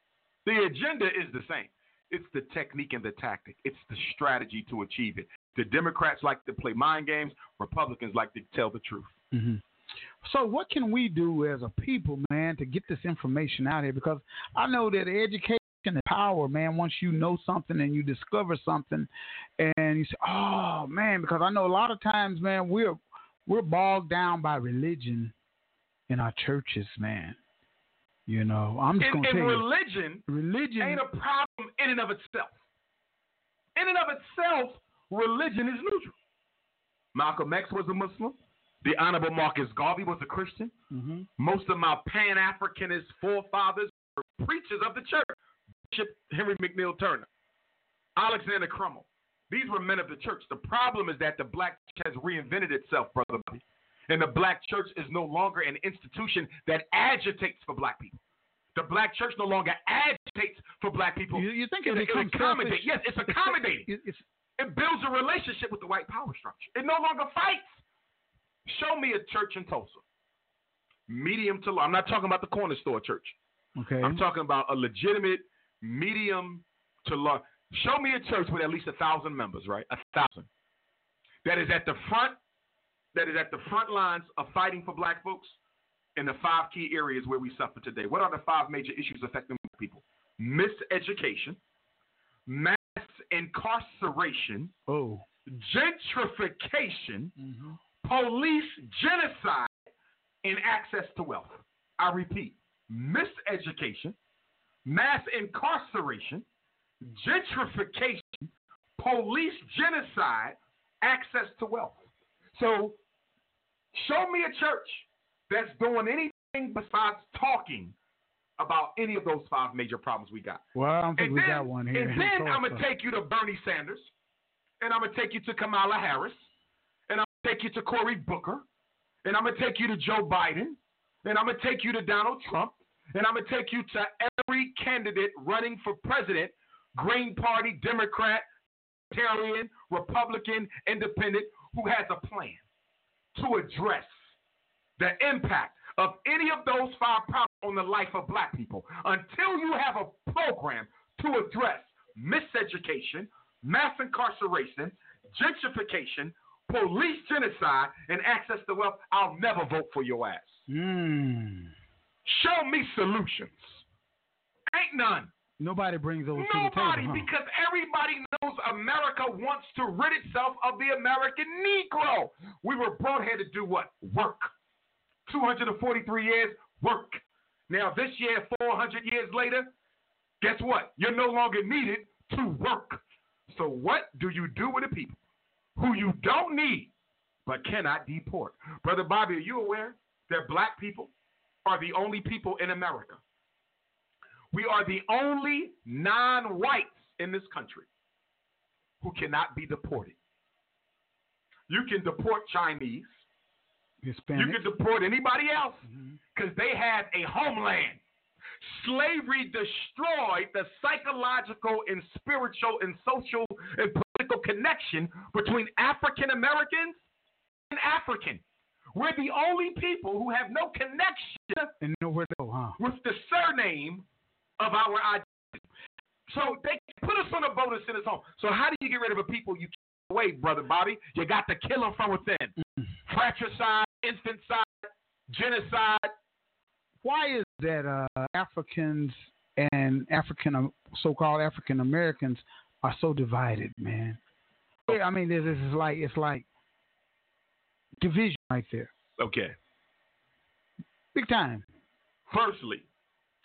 Speaker 5: The agenda is the same. It's the technique and the tactic. It's the strategy to achieve it. The Democrats like to play mind games. Republicans like to tell the truth.
Speaker 4: Mm-hmm. So, what can we do as a people, man, to get this information out here? Because I know that education is power, man. Once you know something and you discover something, and you say, "Oh, man," because I know a lot of times, man, we're we're bogged down by religion in our churches, man. You know, I'm just going to tell
Speaker 5: religion,
Speaker 4: you, religion
Speaker 5: ain't a problem in and of itself. In and of itself, religion is neutral. Malcolm X was a Muslim. The Honorable Marcus Garvey was a Christian.
Speaker 4: Mm-hmm.
Speaker 5: Most of my Pan Africanist forefathers were preachers of the church. Bishop Henry McNeil Turner, Alexander Crummell. These were men of the church. The problem is that the black church has reinvented itself, brother. And the black church is no longer an institution that agitates for black people. The black church no longer agitates for black people.
Speaker 4: You, you think it,
Speaker 5: it,
Speaker 4: becomes
Speaker 5: accommodating? Yes, it's accommodating.
Speaker 4: It's,
Speaker 5: it builds a relationship with the white power structure. It no longer fights. Show me a church in Tulsa, medium to low. I'm not talking about the corner store church.
Speaker 4: Okay.
Speaker 5: I'm talking about a legitimate medium to large. Show me a church with at least a thousand members, right? A thousand. That is at the front that is at the front lines of fighting for black folks in the five key areas where we suffer today. What are the five major issues affecting people? Miseducation, mass incarceration,
Speaker 4: oh.
Speaker 5: gentrification,
Speaker 4: mm-hmm.
Speaker 5: police genocide, and access to wealth. I repeat, miseducation, mass incarceration, gentrification, police genocide, access to wealth. So show me a church that's doing anything besides talking about any of those five major problems we got.
Speaker 4: Well, I don't think
Speaker 5: and
Speaker 4: we
Speaker 5: then,
Speaker 4: got one here.
Speaker 5: And then I'm going to take you to Bernie Sanders, and I'm going to take you to Kamala Harris, and I'm going to take you to Cory Booker, and I'm going to take you to Joe Biden, and I'm going to take you to Donald Trump, and I'm going to take you to every candidate running for president Green Party, Democrat, Libertarian, Republican, Independent who has a plan to address the impact of any of those five problems on the life of black people until you have a program to address miseducation, mass incarceration, gentrification, police genocide, and access to wealth, I'll never vote for your ass.
Speaker 4: Mm.
Speaker 5: Show me solutions. Ain't none.
Speaker 4: Nobody brings those
Speaker 5: Nobody,
Speaker 4: to the table. Huh?
Speaker 5: because everybody knows America wants to rid itself of the American Negro. We were brought here to do what? Work. 243 years, work. Now, this year, 400 years later, guess what? You're no longer needed to work. So, what do you do with the people who you don't need but cannot deport? Brother Bobby, are you aware that black people are the only people in America we are the only non whites in this country who cannot be deported. You can deport Chinese.
Speaker 4: Hispanic.
Speaker 5: You can deport anybody else
Speaker 4: Mm-hmm.
Speaker 5: because they have a homeland. Slavery destroyed the psychological and spiritual and social and political connection between African Americans and African. We're the only people who have no connection
Speaker 4: And nowhere to go, huh?
Speaker 5: with the surname of our identity. So they put us on a boat and send us home. So how do you get rid of a people you kill away, brother Bobby? You got to kill them from within.
Speaker 4: Mm.
Speaker 5: Fratricide, infanticide, genocide.
Speaker 4: Why is that uh, Africans and African, so-called African Americans, are so divided, man? I mean, this is like it's like division right there,
Speaker 5: Okay.
Speaker 4: big time.
Speaker 5: Firstly,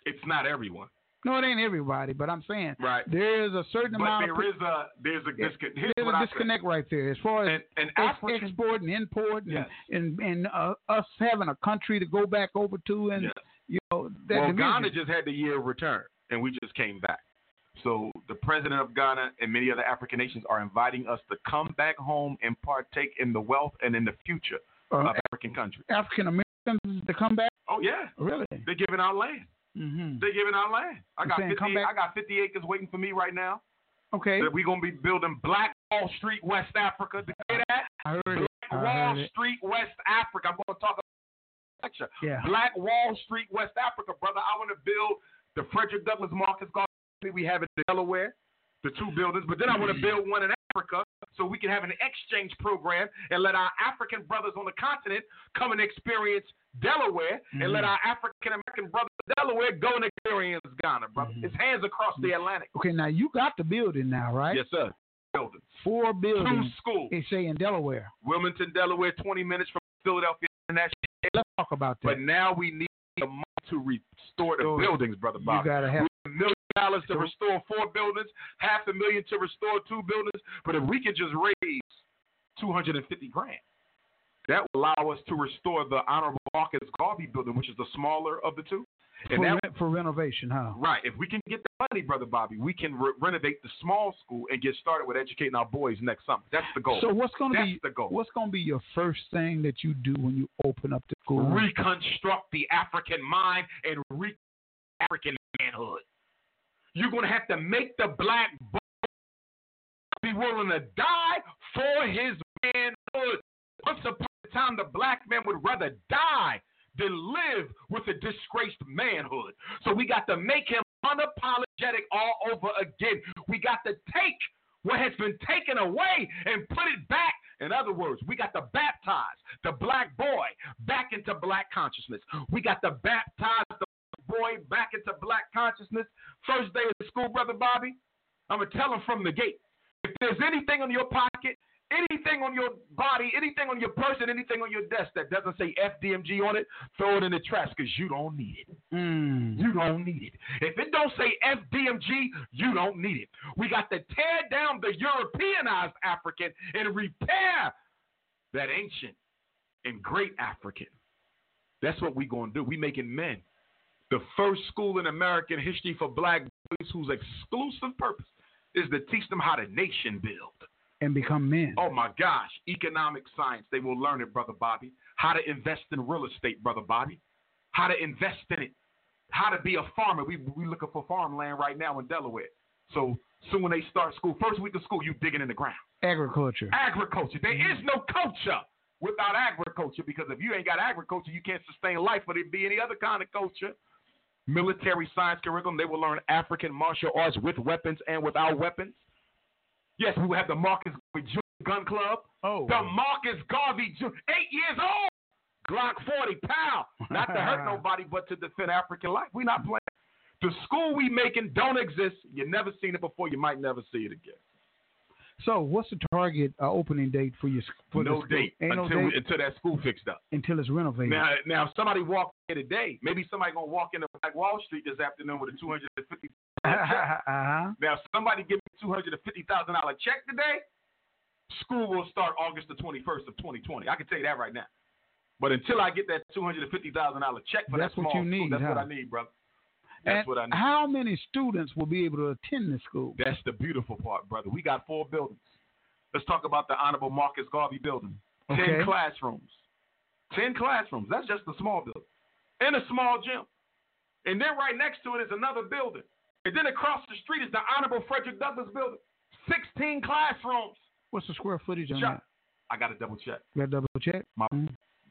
Speaker 5: it's not everyone.
Speaker 4: No, it ain't everybody, but I'm saying
Speaker 5: Right.
Speaker 4: there is a certain
Speaker 5: But
Speaker 4: amount of
Speaker 5: there is a there's a
Speaker 4: Yeah,
Speaker 5: disconnect. Here's
Speaker 4: there's a disconnect right there as far as
Speaker 5: And, and
Speaker 4: ex- export and import and
Speaker 5: Yes.
Speaker 4: and, and uh, us having a country to go back over to and
Speaker 5: Yes.
Speaker 4: you know that
Speaker 5: well,
Speaker 4: division.
Speaker 5: Ghana just had the year of return, and we just came back. So the president of Ghana and many other African nations are inviting us to come back home and partake in the wealth and in the future
Speaker 4: uh,
Speaker 5: of African countries.
Speaker 4: African Americans to come back.
Speaker 5: Oh yeah,
Speaker 4: Really?
Speaker 5: they're giving out land.
Speaker 4: Mm-hmm.
Speaker 5: They're giving out land. I got
Speaker 4: saying
Speaker 5: 50. I got 50 acres waiting for me right now.
Speaker 4: Okay.
Speaker 5: We're gonna be building Black Wall Street, West Africa. Did you hear that?
Speaker 4: I heard it.
Speaker 5: Black
Speaker 4: I
Speaker 5: Wall
Speaker 4: heard it.
Speaker 5: Street, West Africa. I'm gonna talk about lecture.
Speaker 4: Yeah.
Speaker 5: Black Wall Street, West Africa, brother. I want to build the Frederick Douglass Marcus Garvey we have it in Delaware, the two buildings, but then I want to build one in Africa so we can have an exchange program and let our African brothers on the continent come and experience Delaware and let
Speaker 4: Mhm.
Speaker 5: our African American brothers in Delaware go and experience Ghana, brother.
Speaker 4: Mhm.
Speaker 5: It's hands across the Atlantic.
Speaker 4: Okay, now you got the building now, right?
Speaker 5: Yes, sir. Buildings.
Speaker 4: Four buildings.
Speaker 5: Two schools.
Speaker 4: They say in Delaware.
Speaker 5: Wilmington, Delaware, 20 minutes from Philadelphia International.
Speaker 4: Let's talk about that.
Speaker 5: But now we need the money to restore the buildings, brother Bob.
Speaker 4: you gotta have.
Speaker 5: a million dollars to restore four buildings, half a million to restore two buildings. But if we could just raise two hundred and fifty grand, that will allow us to restore the Honorable Marcus Garvey building, which is the smaller of the two. And
Speaker 4: For,
Speaker 5: that,
Speaker 4: re- for renovation, huh?
Speaker 5: right, if we can get the money, brother Bobby, we can re- renovate the small school and get started with educating our boys next summer. That's the goal.
Speaker 4: So what's going to be
Speaker 5: the goal.
Speaker 4: what's going to be your first thing that you do when you open up the school?
Speaker 5: reconstruct the African mind and re African manhood. You're going to have to make the black boy be willing to die for his manhood. Once upon a time, the black man would rather die than live with a disgraced manhood. So we got to make him unapologetic all over again. We got to take what has been taken away and put it back. In other words, we got to baptize the black boy back into black consciousness. We got to baptize the boy back into black consciousness. First day of school, brother Bobby, I'm gonna tell him from the gate. If there's anything in your pocket, anything on your body, anything on your person, anything on your desk that doesn't say FDMG on it, throw it in the trash because you don't need it.
Speaker 4: Mm.
Speaker 5: You don't need it. If it don't say FDMG, you don't need it. We got to tear down the Europeanized African and repair that ancient and great African. That's what we're gonna do. We making men. The first school in American history for black boys whose exclusive purpose is to teach them how to nation build.
Speaker 4: And become men.
Speaker 5: Oh my gosh, economic science. They will learn it, brother Bobby. How to invest in real estate, brother Bobby. How to invest in it. How to be a farmer. We we looking for farmland right now in Delaware. So soon when they start school, first week of school, you digging in the ground.
Speaker 4: Agriculture.
Speaker 5: Agriculture. There is no culture without agriculture because if you ain't got agriculture, you can't sustain life. But it be any other kind of culture. Military science curriculum. They will learn African martial arts with weapons and without weapons. Yes, we will have the Marcus Garvey Gun Club.
Speaker 4: Oh.
Speaker 5: The Marcus Garvey Jr. Eight years old. Glock 40, pow. Not to hurt nobody, but to defend African life. We're not playing. The school we making don't exist. You never seen it before. You might never see it again.
Speaker 4: So what's the target uh, opening date for your for
Speaker 5: no
Speaker 4: school?
Speaker 5: date
Speaker 4: Ain't
Speaker 5: until
Speaker 4: no date
Speaker 5: until that school fixed up.
Speaker 4: until it's renovated.
Speaker 5: Now, now if somebody walked here today. Maybe somebody gonna walk into Black Wall Street this afternoon with a two hundred and fifty.
Speaker 4: uh-huh.
Speaker 5: now, if somebody give me two hundred and fifty thousand dollar check today. School will start August the twenty first of twenty twenty. I can tell you that right now. But until I get that two hundred and fifty thousand dollar check for
Speaker 4: That's
Speaker 5: that
Speaker 4: what
Speaker 5: small
Speaker 4: you
Speaker 5: school,
Speaker 4: need,
Speaker 5: that's what? I need, brother. That's
Speaker 4: And
Speaker 5: what I need.
Speaker 4: how many students will be able to attend this school?
Speaker 5: That's the beautiful part, brother. We got four buildings. Let's talk about the Honorable Marcus Garvey building.
Speaker 4: Okay.
Speaker 5: Ten classrooms. Ten classrooms. That's just a small building. And a small gym. And then right next to it is another building. And then across the street is the Honorable Frederick Douglass building. Sixteen classrooms.
Speaker 4: What's the square footage on that?
Speaker 5: I got to double check.
Speaker 4: You got to double check.
Speaker 5: My-
Speaker 4: Mhm.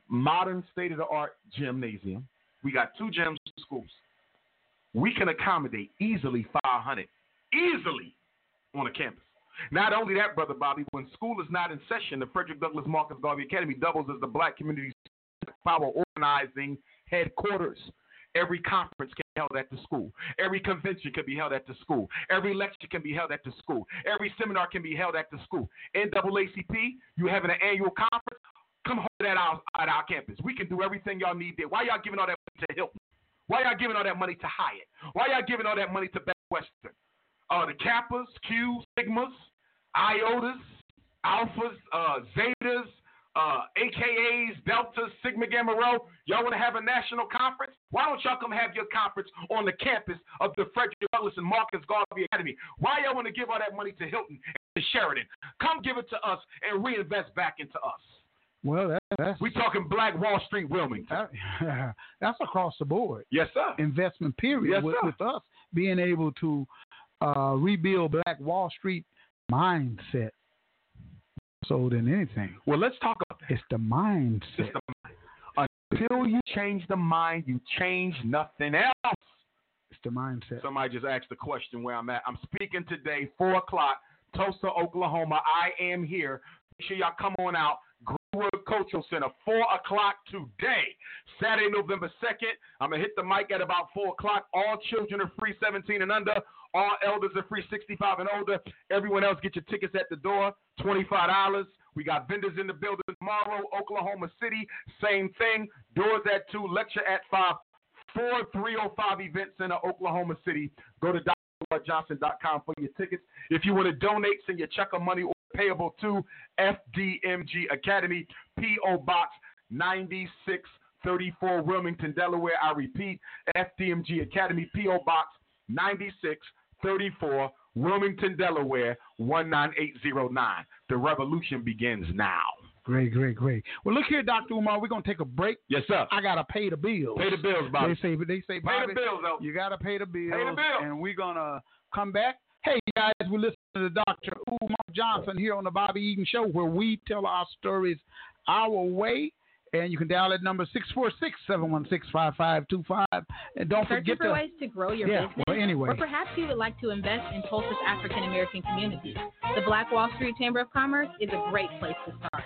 Speaker 5: modern state of the art gymnasium. We got two gyms, schools. We can accommodate easily 500, easily on a campus. Not only that, Brother Bobby, when school is not in session, the Frederick Douglass Marcus Garvey Academy doubles as the Black Community Power Organizing Headquarters. Every conference can be held at the school. Every convention can be held at the school. Every lecture can be held at the school. Every seminar can be held at the school. NAACP, you having an annual conference? Come hold that out at our campus. We can do everything y'all need there. Why y'all giving all that money to Hilton? Why y'all giving all that money to Hyatt? Why y'all giving all that money to Best Western? Uh, the Kappas, Qs, Sigmas, Iotas, Alphas, uh, Zetas, uh, AKAs, Deltas, Sigma Gamma Rho. Y'all want to have a national conference? Why don't y'all come have your conference on the campus of the Frederick Douglass and Marcus Garvey Academy? Why y'all want to give all that money to Hilton and to Sheraton? Come give it to us and reinvest back into us.
Speaker 4: Well, that, that's
Speaker 5: We talking Black Wall Street, Wilmington.
Speaker 4: that, that's across the board.
Speaker 5: Yes, sir.
Speaker 4: Investment period
Speaker 5: Yes,
Speaker 4: with,
Speaker 5: sir.
Speaker 4: with us being able to uh, rebuild Black Wall Street mindset. So than anything,
Speaker 5: Well, let's talk about that.
Speaker 4: it's the mindset.
Speaker 5: It's the mind. Until you change the mind, you change nothing else.
Speaker 4: It's the mindset.
Speaker 5: Somebody just asked the question where I'm at. I'm speaking today, 4 o'clock, Tulsa, Oklahoma. I am here. Make sure y'all come on out. Greenwood Cultural Center, 4 o'clock today. Saturday, November 2nd. I'm going to hit the mic at about 4 o'clock. All children are free 17 and under. All elders are free 65 and older. Everyone else, get your tickets at the door, $25. We got vendors in the building tomorrow. Oklahoma City, same thing. Doors at 2, lecture at 5. 4305 Event Center, Oklahoma City. Go to drjohnson.com for your tickets. If you want to donate, send your check or money payable to FDMG Academy, P.O. Box 9634, Wilmington, Delaware. I repeat, FDMG Academy, P.O. Box 9634, Wilmington, Delaware 19809. The revolution begins now.
Speaker 4: Great, great, great. Well, look here, Doctor Umar. We're gonna take a break.
Speaker 5: Yes, sir.
Speaker 4: I gotta pay the bills.
Speaker 5: Pay the bills, Bobby.
Speaker 4: They say, they say,
Speaker 5: Pay
Speaker 4: Bobby,
Speaker 5: the bills, though.
Speaker 4: you gotta pay the bills.
Speaker 5: Pay the bills.
Speaker 4: And we're gonna come back. Hey guys, we're listening to the Dr. Umar Johnson here on the Bobby Eaton Show, where we tell our stories our way. And you can dial that number 646-716-5525. And don't
Speaker 6: Searching
Speaker 4: forget
Speaker 6: for
Speaker 4: to
Speaker 6: ways to grow your
Speaker 4: Yeah,
Speaker 6: business?
Speaker 4: well, anyway.
Speaker 6: Or perhaps you would like to invest in Tulsa's African American community. The Black Wall Street Chamber of Commerce is a great place to start.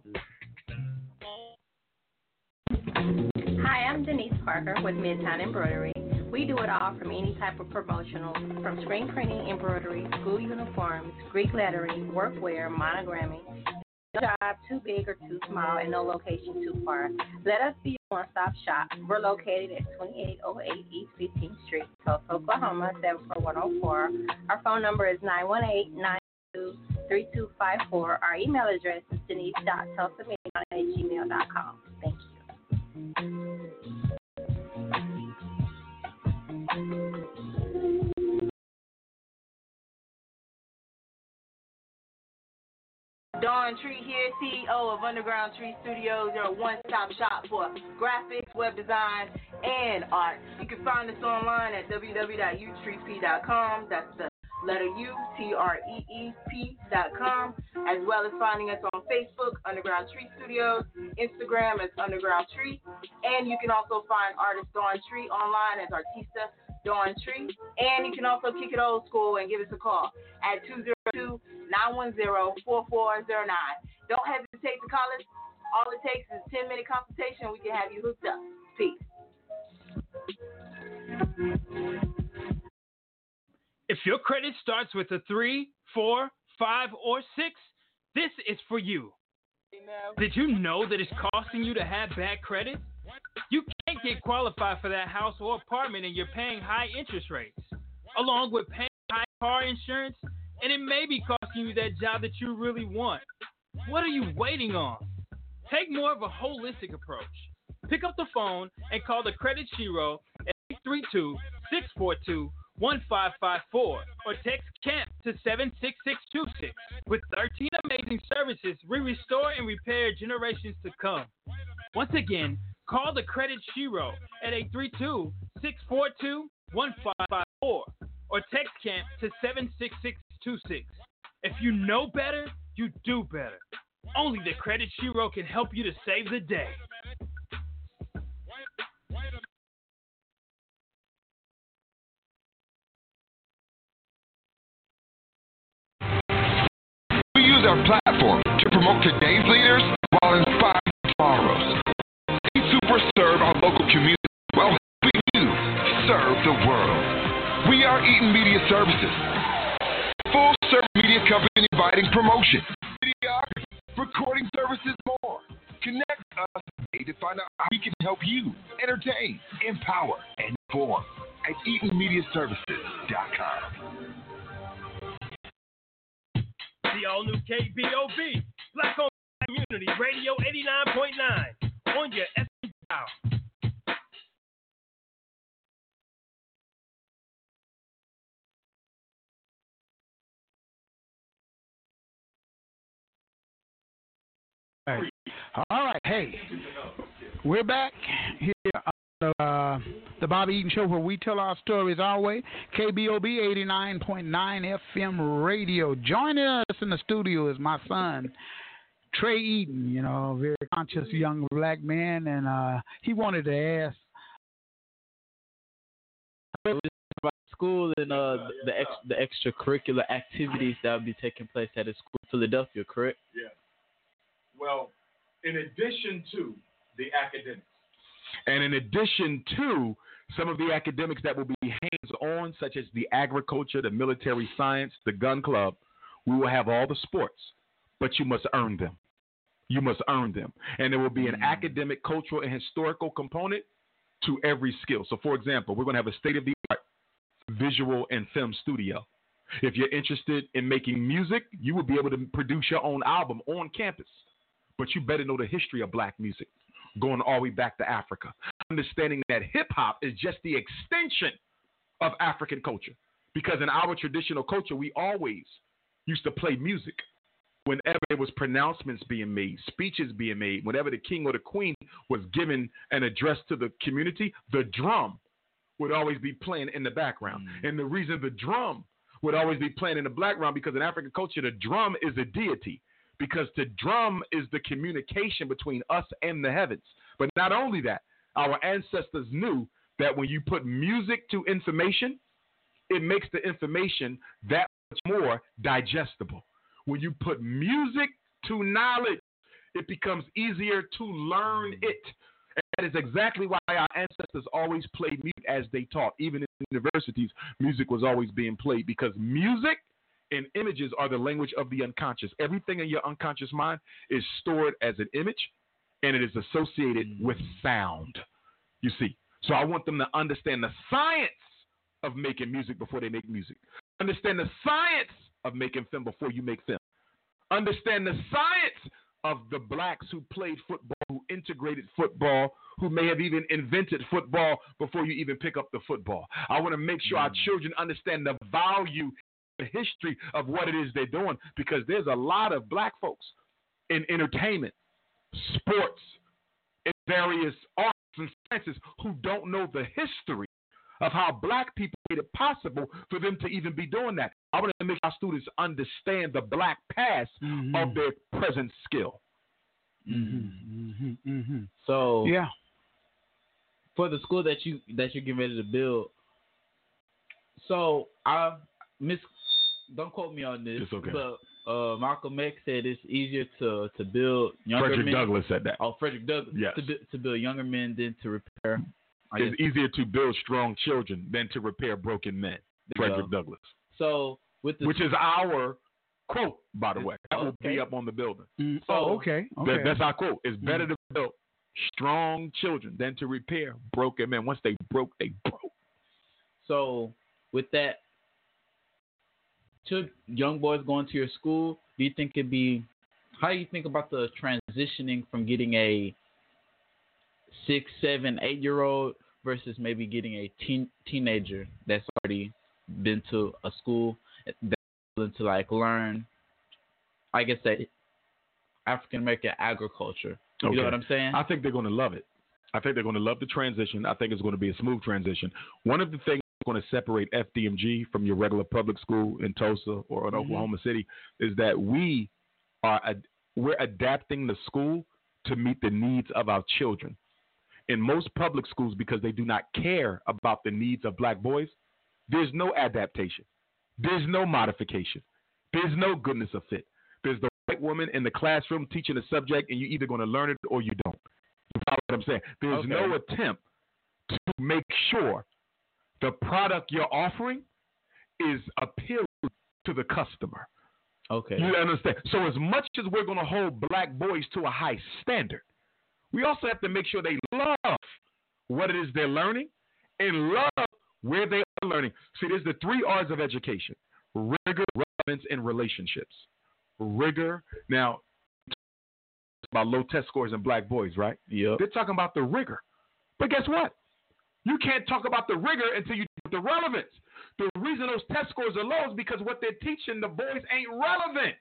Speaker 7: Hi, I'm Denise Parker with Midtown Embroidery. We do it all from any type of promotional, from screen printing, embroidery, school uniforms, Greek lettering, workwear, monogramming. No job too big or too small and no location too far. Let us be your one-stop shop. We're located at 2808 East 15th Street, Tulsa, Oklahoma 74104. Our phone number is 918-922-3254. Our email address is denise.tulsamidtown at. Thank you.
Speaker 8: Dawn Tree here, CEO of Underground Tree Studios. You're a one-stop shop for graphics, web design, and art. You can find us online at www.utreep.com. That's the letter U, T-R-E-E-P dot com, as well as finding us on Facebook, Underground Tree Studios, Instagram as Underground Tree, and you can also find artist Dawn Tree online as Artista Dawn Tree, and you can also kick it old school and give us a call at 202-910-4409. Don't hesitate to call us. All it takes is a 10-minute consultation. We can have you hooked up. Peace.
Speaker 9: If your credit starts with a three, four, five, or six, this is for you. Did you know that it's costing you to have bad credit? You can't get qualified for that house or apartment and you're paying high interest rates, along with paying high car insurance, and it may be costing you that job that you really want. What are you waiting on? Take more of a holistic approach. Pick up the phone and call the Credit Shiro at 832 642 1554 or text CAMP to 76626. With 13 amazing services, we restore and repair generations to come. Once again, call the Credit Shiro at 832 642 1554 or text CAMP to 76626. If you know better, you do better. Only the Credit Shiro can help you to save the day.
Speaker 10: Use our platform to promote today's leaders while inspiring tomorrow's. We super serve our local community while helping you serve the world. We are Eaton Media Services. Full service media company inviting promotion, videography, recording services, more. Connect us today to find out how we can help you entertain, empower, and inform at EatonMediaServices.com.
Speaker 11: The all new KBOB, Black on Community Radio 89.9 on your FM dial.
Speaker 4: All right, hey, we're back here uh, the Bobby Eaton Show where we tell our stories our way. KBOB 89.9 FM radio. Joining us in the studio is my son, Trey Eaton, you know, very conscious young black man, and uh, he wanted to ask.
Speaker 12: about school and uh the ex the extracurricular activities that will be taking place at a school in Philadelphia, correct?
Speaker 5: Yeah. Well, in addition to the academics, and in addition to some of the academics that will be hands on, such as the agriculture, the military science, the gun club, we will have all the sports, but you must earn them. You must earn them. And there will be an mm. academic, cultural, and historical component to every skill. So, for example, we're going to have a state of the art visual and film studio. If you're interested in making music, you will be able to produce your own album on campus. But you better know the history of black music, going all the way back to Africa. Understanding that hip hop is just the extension of African culture. Because in our traditional culture, we always used to play music. Whenever there was pronouncements being made, speeches being made, whenever the king or the queen was given an address to the community, the drum would always be playing in the background. Mm. And the reason the drum would always be playing in the background because in African culture, the drum is a deity because the drum is the communication between us and the heavens. But not only that, our ancestors knew that when you put music to information, it makes the information that much more digestible. When you put music to knowledge, it becomes easier to learn it. And that is exactly why our ancestors always played music as they taught. Even in universities, music was always being played because music and images are the language of the unconscious. Everything in your unconscious mind is stored as an image and it is associated mm. with sound. You see. So I want them to understand the science of making music before they make music. Understand the science of making film before you make film. Understand the science of the blacks who played football, who integrated football, who may have even invented football before you even pick up the football. I want to make sure our mm. children understand the value, the history of what it is they're doing, because there's a lot of black folks in entertainment, sports, in various arts and sciences who don't know the history of how black people made it possible for them to even be doing that. I want to make our students understand the black past of their present skill.
Speaker 4: Mm-hmm, mm-hmm.
Speaker 12: So
Speaker 4: Yeah.
Speaker 12: for the school that you that you're getting ready to build. So I miss don't quote me on this,
Speaker 5: It's okay.
Speaker 12: but uh, Malcolm X said it's easier to to build younger
Speaker 5: Frederick
Speaker 12: men.
Speaker 5: Douglass said that.
Speaker 12: Oh, Frederick Douglass.
Speaker 5: Yes.
Speaker 12: To, to build younger men than to repair. I
Speaker 5: It's
Speaker 12: guess.
Speaker 5: easier to build strong children than to repair broken men.
Speaker 12: There
Speaker 5: Frederick
Speaker 12: go.
Speaker 5: Douglass.
Speaker 12: So with the
Speaker 5: Which is our quote, by the way. That will be up on the building.
Speaker 4: Mm,
Speaker 12: So-
Speaker 4: oh, okay.
Speaker 5: That-
Speaker 4: Okay.
Speaker 5: that's our quote. It's better to build strong children than to repair broken men. Once they broke, they broke.
Speaker 12: So with that, to young boys going to your school, do you think it'd be? How do you think about the transitioning from getting a six, seven, eight year old versus maybe getting a teen teenager that's already been to a school that's willing to like learn, I guess that African American agriculture. You
Speaker 5: Okay.
Speaker 12: know what I'm saying?
Speaker 5: I think they're going to love it. I think they're going to love the transition. I think it's going to be a smooth transition. One of the things going to separate FDMG from your regular public school in Tulsa or in
Speaker 12: Mhm.
Speaker 5: Oklahoma City is that we are ad- we're adapting the school to meet the needs of our children. In most public schools, because they do not care about the needs of black boys, there's no adaptation. There's no modification. There's no goodness of fit. There's the white woman in the classroom teaching a subject, and you're either going to learn it or you don't. You follow what I'm saying? There's
Speaker 12: Okay.
Speaker 5: no attempt to make sure the product you're offering is appealing to the customer.
Speaker 12: Okay.
Speaker 5: You understand? So as much as we're going to hold black boys to a high standard, we also have to make sure they love what it is they're learning and love where they are learning. See, there's the three R's of education: rigor, relevance, and relationships. Rigor. Now, about low test scores in black boys, right?
Speaker 12: Yeah.
Speaker 5: They're talking about the rigor. But guess what? You can't talk about the rigor until you do the relevance. The reason those test scores are low is because what they're teaching the boys ain't relevant.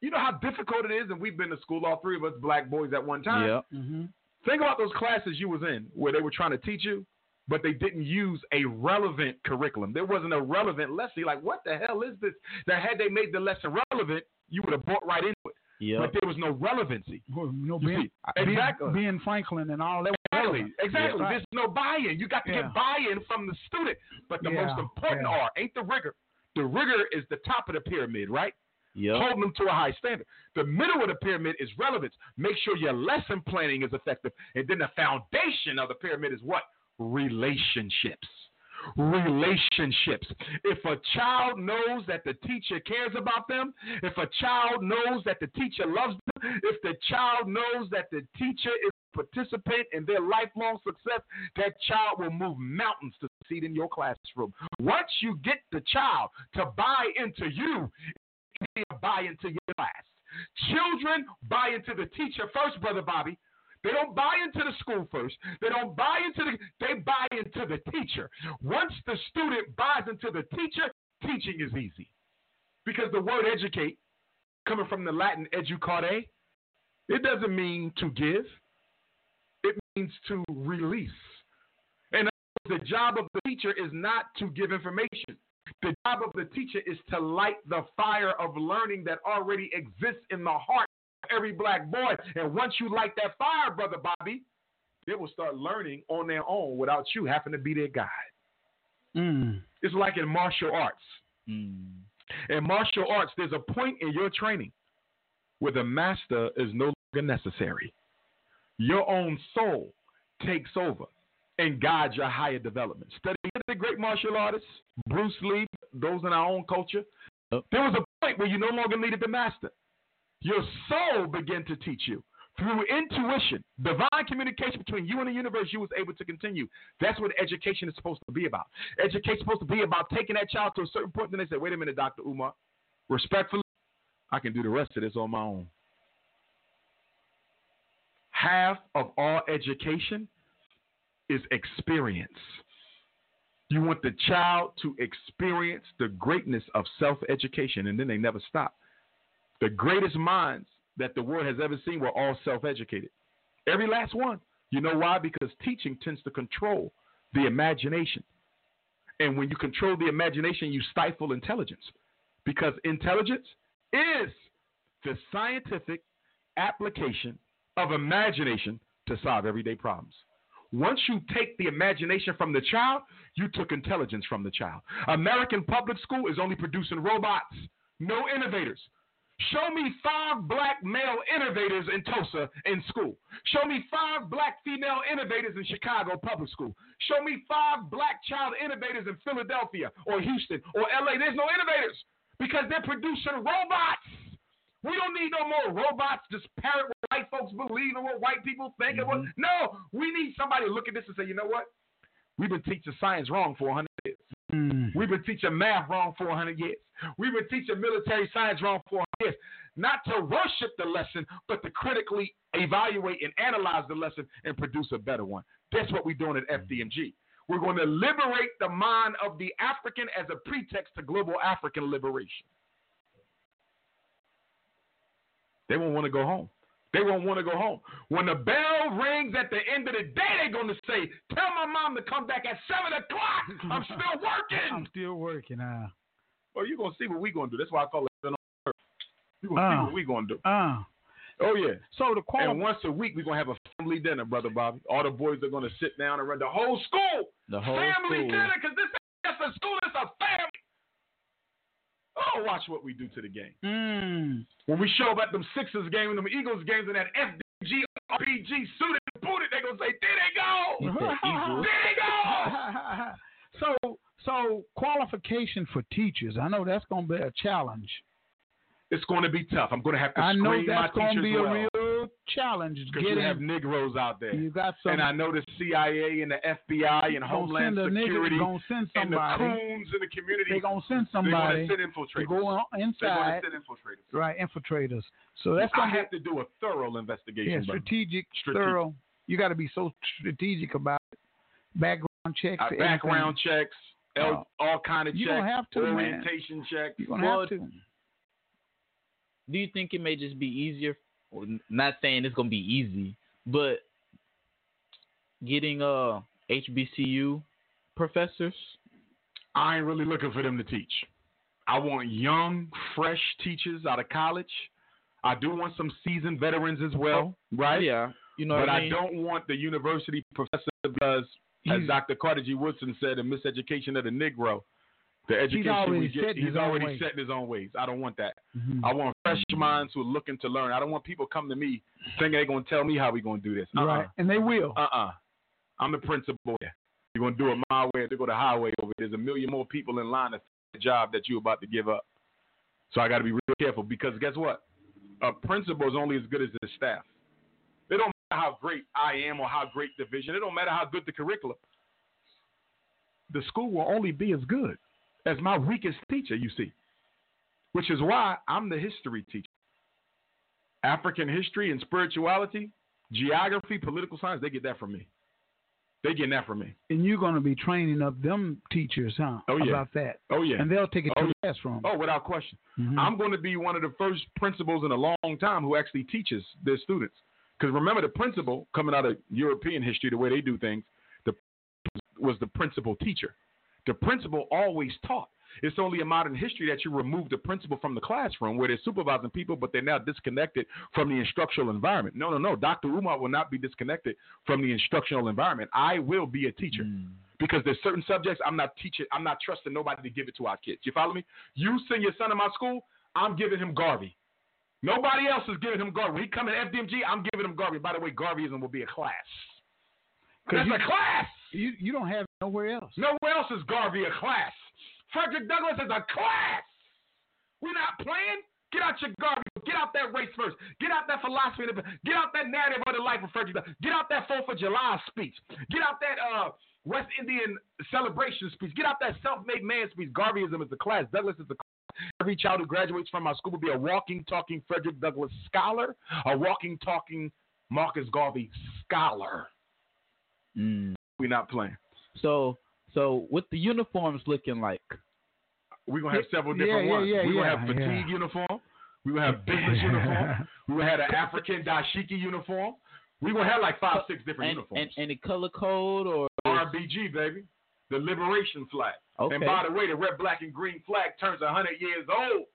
Speaker 5: You know how difficult it is, and we've been to school, all three of us, black boys at one time.
Speaker 12: Yep.
Speaker 4: Mm-hmm.
Speaker 5: Think about those classes you was in where they were trying to teach you, but they didn't use a relevant curriculum. There wasn't a relevant lesson. You're like, what the hell is this? That had they made the lesson relevant, you would have bought right into it.
Speaker 12: Yep.
Speaker 5: But there was no relevancy.
Speaker 4: Well, you know,
Speaker 5: You
Speaker 4: Ben,
Speaker 5: see, exactly.
Speaker 4: Ben, Ben Franklin and all that.
Speaker 5: Exactly. Exactly.
Speaker 4: Yeah.
Speaker 5: There's no buy-in. You got to
Speaker 4: Yeah.
Speaker 5: get buy-in from the student. But the
Speaker 4: Yeah,
Speaker 5: most important. R ain't the rigor. The rigor is the top of the pyramid, right?
Speaker 12: Yep.
Speaker 5: Holding them to a high standard. The middle of the pyramid is relevance. Make sure your lesson planning is effective. And then the foundation of the pyramid is what? Relationships. Relationships. If a child knows that the teacher cares about them, if a child knows that the teacher loves them, if the child knows that the teacher is a participant in their lifelong success, that child will move mountains to succeed in your classroom. Once you get the child to buy into you, they buy into your class. Children buy into the teacher first, brother Bobby. They don't buy into the school first. They don't buy into the. They buy into the teacher. Once the student buys into the teacher, teaching is easy, because the word educate, coming from the Latin educare, it doesn't mean to give. Means to release. And the job of the teacher is not to give information. The job of the teacher is to light the fire of learning that already exists in the heart of every black boy. And once you light that fire, brother Bobby, they will start learning on their own without you having to be their guide.
Speaker 4: Mm.
Speaker 5: It's like in martial arts.
Speaker 12: Mm.
Speaker 5: In martial arts, there's a point in your training where the master is no longer necessary. Your own soul takes over and guides your higher development. Study the great martial artists, Bruce Lee, those in our own culture. There was a point where you no longer needed the master. Your soul began to teach you. Through intuition, divine communication between you and the universe, you was able to continue. That's what education is supposed to be about. Education is supposed to be about taking that child to a certain point, then they say, wait a minute, Dr. Umar, respectfully, I can do the rest of this on my own. Half of all education is experience. You want the child to experience the greatness of self education, and then they never stop. The greatest minds that the world has ever seen were all self educated. Every last one. You know why? Because teaching tends to control the imagination. And when you control the imagination, you stifle intelligence. Because intelligence is the scientific application of imagination to solve everyday problems. Once you take the imagination from the child, you took intelligence from the child. American public school is only producing robots, no innovators. Show me five black male innovators in Tulsa in school. Show me five black female innovators in Chicago public school. Show me five black child innovators in Philadelphia or Houston or LA. There's no innovators because they're producing robots. We don't need no more robots just parrot what white folks believe and what white people think. And what, mm-hmm. no, we need somebody to look at this and say, you know what? We've been teaching science wrong for 100 years. Mm. We've been teaching math wrong for 100 years. We've been teaching military science wrong for 100 years. Not to worship the lesson, but to critically evaluate and analyze the lesson and produce a better one. That's what we're doing at mm. FDMG. We're going to liberate the mind of the African as a pretext to global African liberation. They won't want to go home. They won't want to go home. When the bell rings at the end of the day, they're going to say, Tell my mom to come back at 7 o'clock. I'm still working.
Speaker 4: I'm still working. Uh,
Speaker 5: well, you're going to see what we're going to do. That's why I call it You're going to
Speaker 4: Uh.
Speaker 5: see what we're going to do.
Speaker 4: uh.
Speaker 5: Oh, yeah.
Speaker 4: So the quali-
Speaker 5: And once a week, we're going to have a family dinner, Brother Bobby. All the boys are going to sit down and run the whole school.
Speaker 12: The whole
Speaker 5: family
Speaker 12: school.
Speaker 5: dinner, because this ain't just a school, it's a family. Oh, watch what we do to the game.
Speaker 4: Mm.
Speaker 5: When we show up at them Sixers game and them Eagles games and that FDG RPG suited and booted, they gonna say, "There they go,
Speaker 12: He said Eagles.
Speaker 5: there they go."
Speaker 4: so so qualification for teachers. I know that's going to be a challenge.
Speaker 5: It's going to be tough. I'm going to have to train my team.
Speaker 4: I know
Speaker 5: screen my
Speaker 4: that's going to
Speaker 5: teachers
Speaker 4: be a real challenge.
Speaker 5: Because you have Negroes out there.
Speaker 4: you got some.
Speaker 5: and I know the CIA and the FBI and Homeland
Speaker 4: send a nigga-
Speaker 5: Security
Speaker 4: gonna send
Speaker 5: and the coons in the community.
Speaker 4: They're going to send somebody.
Speaker 5: They're going to send infiltrators.
Speaker 4: to go on
Speaker 5: They're going to send infiltrators.
Speaker 4: right? Infiltrators. So that's
Speaker 5: I
Speaker 4: to
Speaker 5: have to do a thorough investigation.
Speaker 4: yeah, strategic,
Speaker 5: Strategic.
Speaker 4: thorough. You got to be so strategic about it. Background checks.
Speaker 5: Uh,
Speaker 4: everything.
Speaker 5: background checks,
Speaker 4: Oh.
Speaker 5: all, all kind of checks.
Speaker 4: You
Speaker 5: checks,
Speaker 4: gonna have to, man.
Speaker 5: orientation checks.
Speaker 4: You're going to
Speaker 12: Well,
Speaker 4: have to.
Speaker 12: Do you think it may just be easier? Well, not saying it's gonna be easy, but getting uh HBCU professors.
Speaker 5: I ain't really looking for them to teach. I want young, fresh teachers out of college. I do want some seasoned veterans as well, right?
Speaker 12: Yeah, you know
Speaker 5: but
Speaker 12: what I
Speaker 5: I, don't want the university professor because, as Dr. Carter G. Woodson said, a miseducation of the Negro. The education
Speaker 4: already
Speaker 5: we get,
Speaker 4: set
Speaker 5: he's
Speaker 4: his
Speaker 5: already in his own ways. I don't want that.
Speaker 4: Mhm.
Speaker 5: I want fresh minds who are looking to learn. I don't want people come to me thinking they're going to tell me how we're going to do this. Uh-uh.
Speaker 4: Right, and they will.
Speaker 5: Uh-uh. I'm the principal. You're going to do it my way. They go the highway over. There's a million more people in line to the job that you're about to give up. So I got to be real careful because guess what? A principal is only as good as his staff. It don't matter how great I am or how great the vision. It don't matter how good the curriculum. The school will only be as good as my weakest teacher, you see. Which is why I'm the history teacher. African history and spirituality, geography, political science, they get that from me. They get that from me.
Speaker 4: And you're going to be training up them teachers, huh?
Speaker 5: Oh, yeah.
Speaker 4: About that.
Speaker 5: Oh yeah.
Speaker 4: And they'll take it
Speaker 5: Oh,
Speaker 4: to
Speaker 5: yeah.
Speaker 4: classroom.
Speaker 5: Oh, without question.
Speaker 4: Mhm.
Speaker 5: I'm going to be one of the first principals in a long time who actually teaches their students. Because remember, the principal coming out of European history, the way they do things, the was the principal teacher. The principal always taught. It's only in modern history that you remove the principal from the classroom where they're supervising people, but they're now disconnected from the instructional environment. No, no, no. Dr. Umar will not be disconnected from the instructional environment. I will be a teacher hmm. because there's certain subjects I'm not teaching. I'm not trusting nobody to give it to our kids. You follow me? You send your son in my school, I'm giving him Garvey. Nobody else is giving him Garvey. When he come in FDMG, I'm giving him Garvey. By the way, Garveyism will be a class. That's
Speaker 4: you-
Speaker 5: a class.
Speaker 4: You you don't have nowhere else.
Speaker 5: Nowhere else is Garvey a class. Frederick Douglass is a class. We're not playing. Get out your Garvey. Get out that race first. Get out that philosophy. Get out that narrative of the life of Frederick Douglass. Get out that Fourth of July speech. Get out that uh, West Indian celebration speech. Get out that self-made man speech. Garveyism is a class. Douglass is a class. Every child who graduates from our school will be a walking, talking Frederick Douglass scholar, a walking, talking Marcus Garvey scholar.
Speaker 12: Mm.
Speaker 5: We're not playing.
Speaker 12: So, so what the uniforms looking like?
Speaker 5: We're gonna have several
Speaker 4: Yeah,
Speaker 5: different
Speaker 4: yeah,
Speaker 5: ones.
Speaker 4: yeah,
Speaker 5: We're gonna
Speaker 4: yeah,
Speaker 5: have fatigue
Speaker 4: yeah.
Speaker 5: uniform. We're gonna have business uniform. We're gonna have an African dashiki uniform. We're gonna have like five, six different
Speaker 12: And,
Speaker 5: uniforms.
Speaker 12: and, and the color code or
Speaker 5: RBG, baby. The liberation flag.
Speaker 12: Okay.
Speaker 5: And by the way, the red, black, and green flag turns 100 years old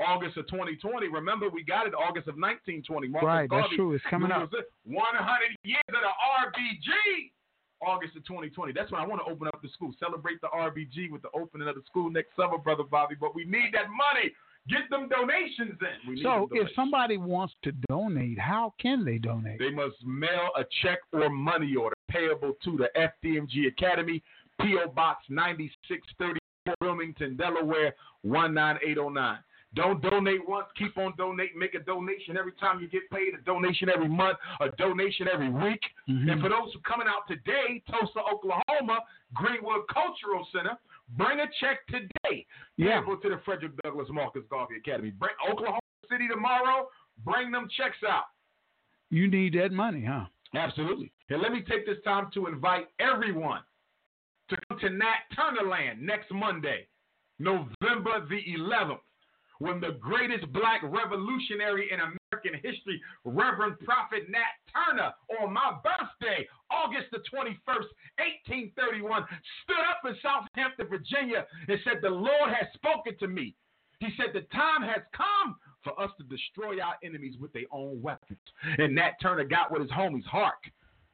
Speaker 5: August of 2020. Remember, we got it August of 1920. Marcus
Speaker 4: Right, that's true. It's coming
Speaker 5: knew
Speaker 4: up.
Speaker 5: it was it. 100 years of the RBG. August of 2020. That's when I want to open up the school. Celebrate the RBG with the opening of the school next summer, brother Bobby. But we need that money. Get them donations in.
Speaker 4: So
Speaker 5: them
Speaker 4: if somebody wants to donate, how can they donate?
Speaker 5: They must mail a check or money order payable to the FDMG Academy, P.O. Box 9634, Wilmington, Delaware 19809. Don't donate once, keep on donating. Make a donation every time you get paid, a donation every month, a donation every week.
Speaker 4: Mm-hmm.
Speaker 5: And for those who coming out today, Tulsa, Oklahoma, Greenwood Cultural Center, bring a check today.
Speaker 4: Yeah.
Speaker 5: Payable to the Frederick Douglass Marcus Garvey Academy. Bring Oklahoma City tomorrow. Bring them checks out.
Speaker 4: You need that money, huh?
Speaker 5: Absolutely. And let me take this time to invite everyone to come to Nat Turner Land next Monday, November the 11th, when the greatest black revolutionary in American history, Reverend Prophet Nat Turner, on my birthday, August the 21st, 1831, stood up in Southampton, Virginia, and said, The Lord has spoken to me. He said, The time has come for us to destroy our enemies with their own weapons. And Nat Turner got with his homies, Hark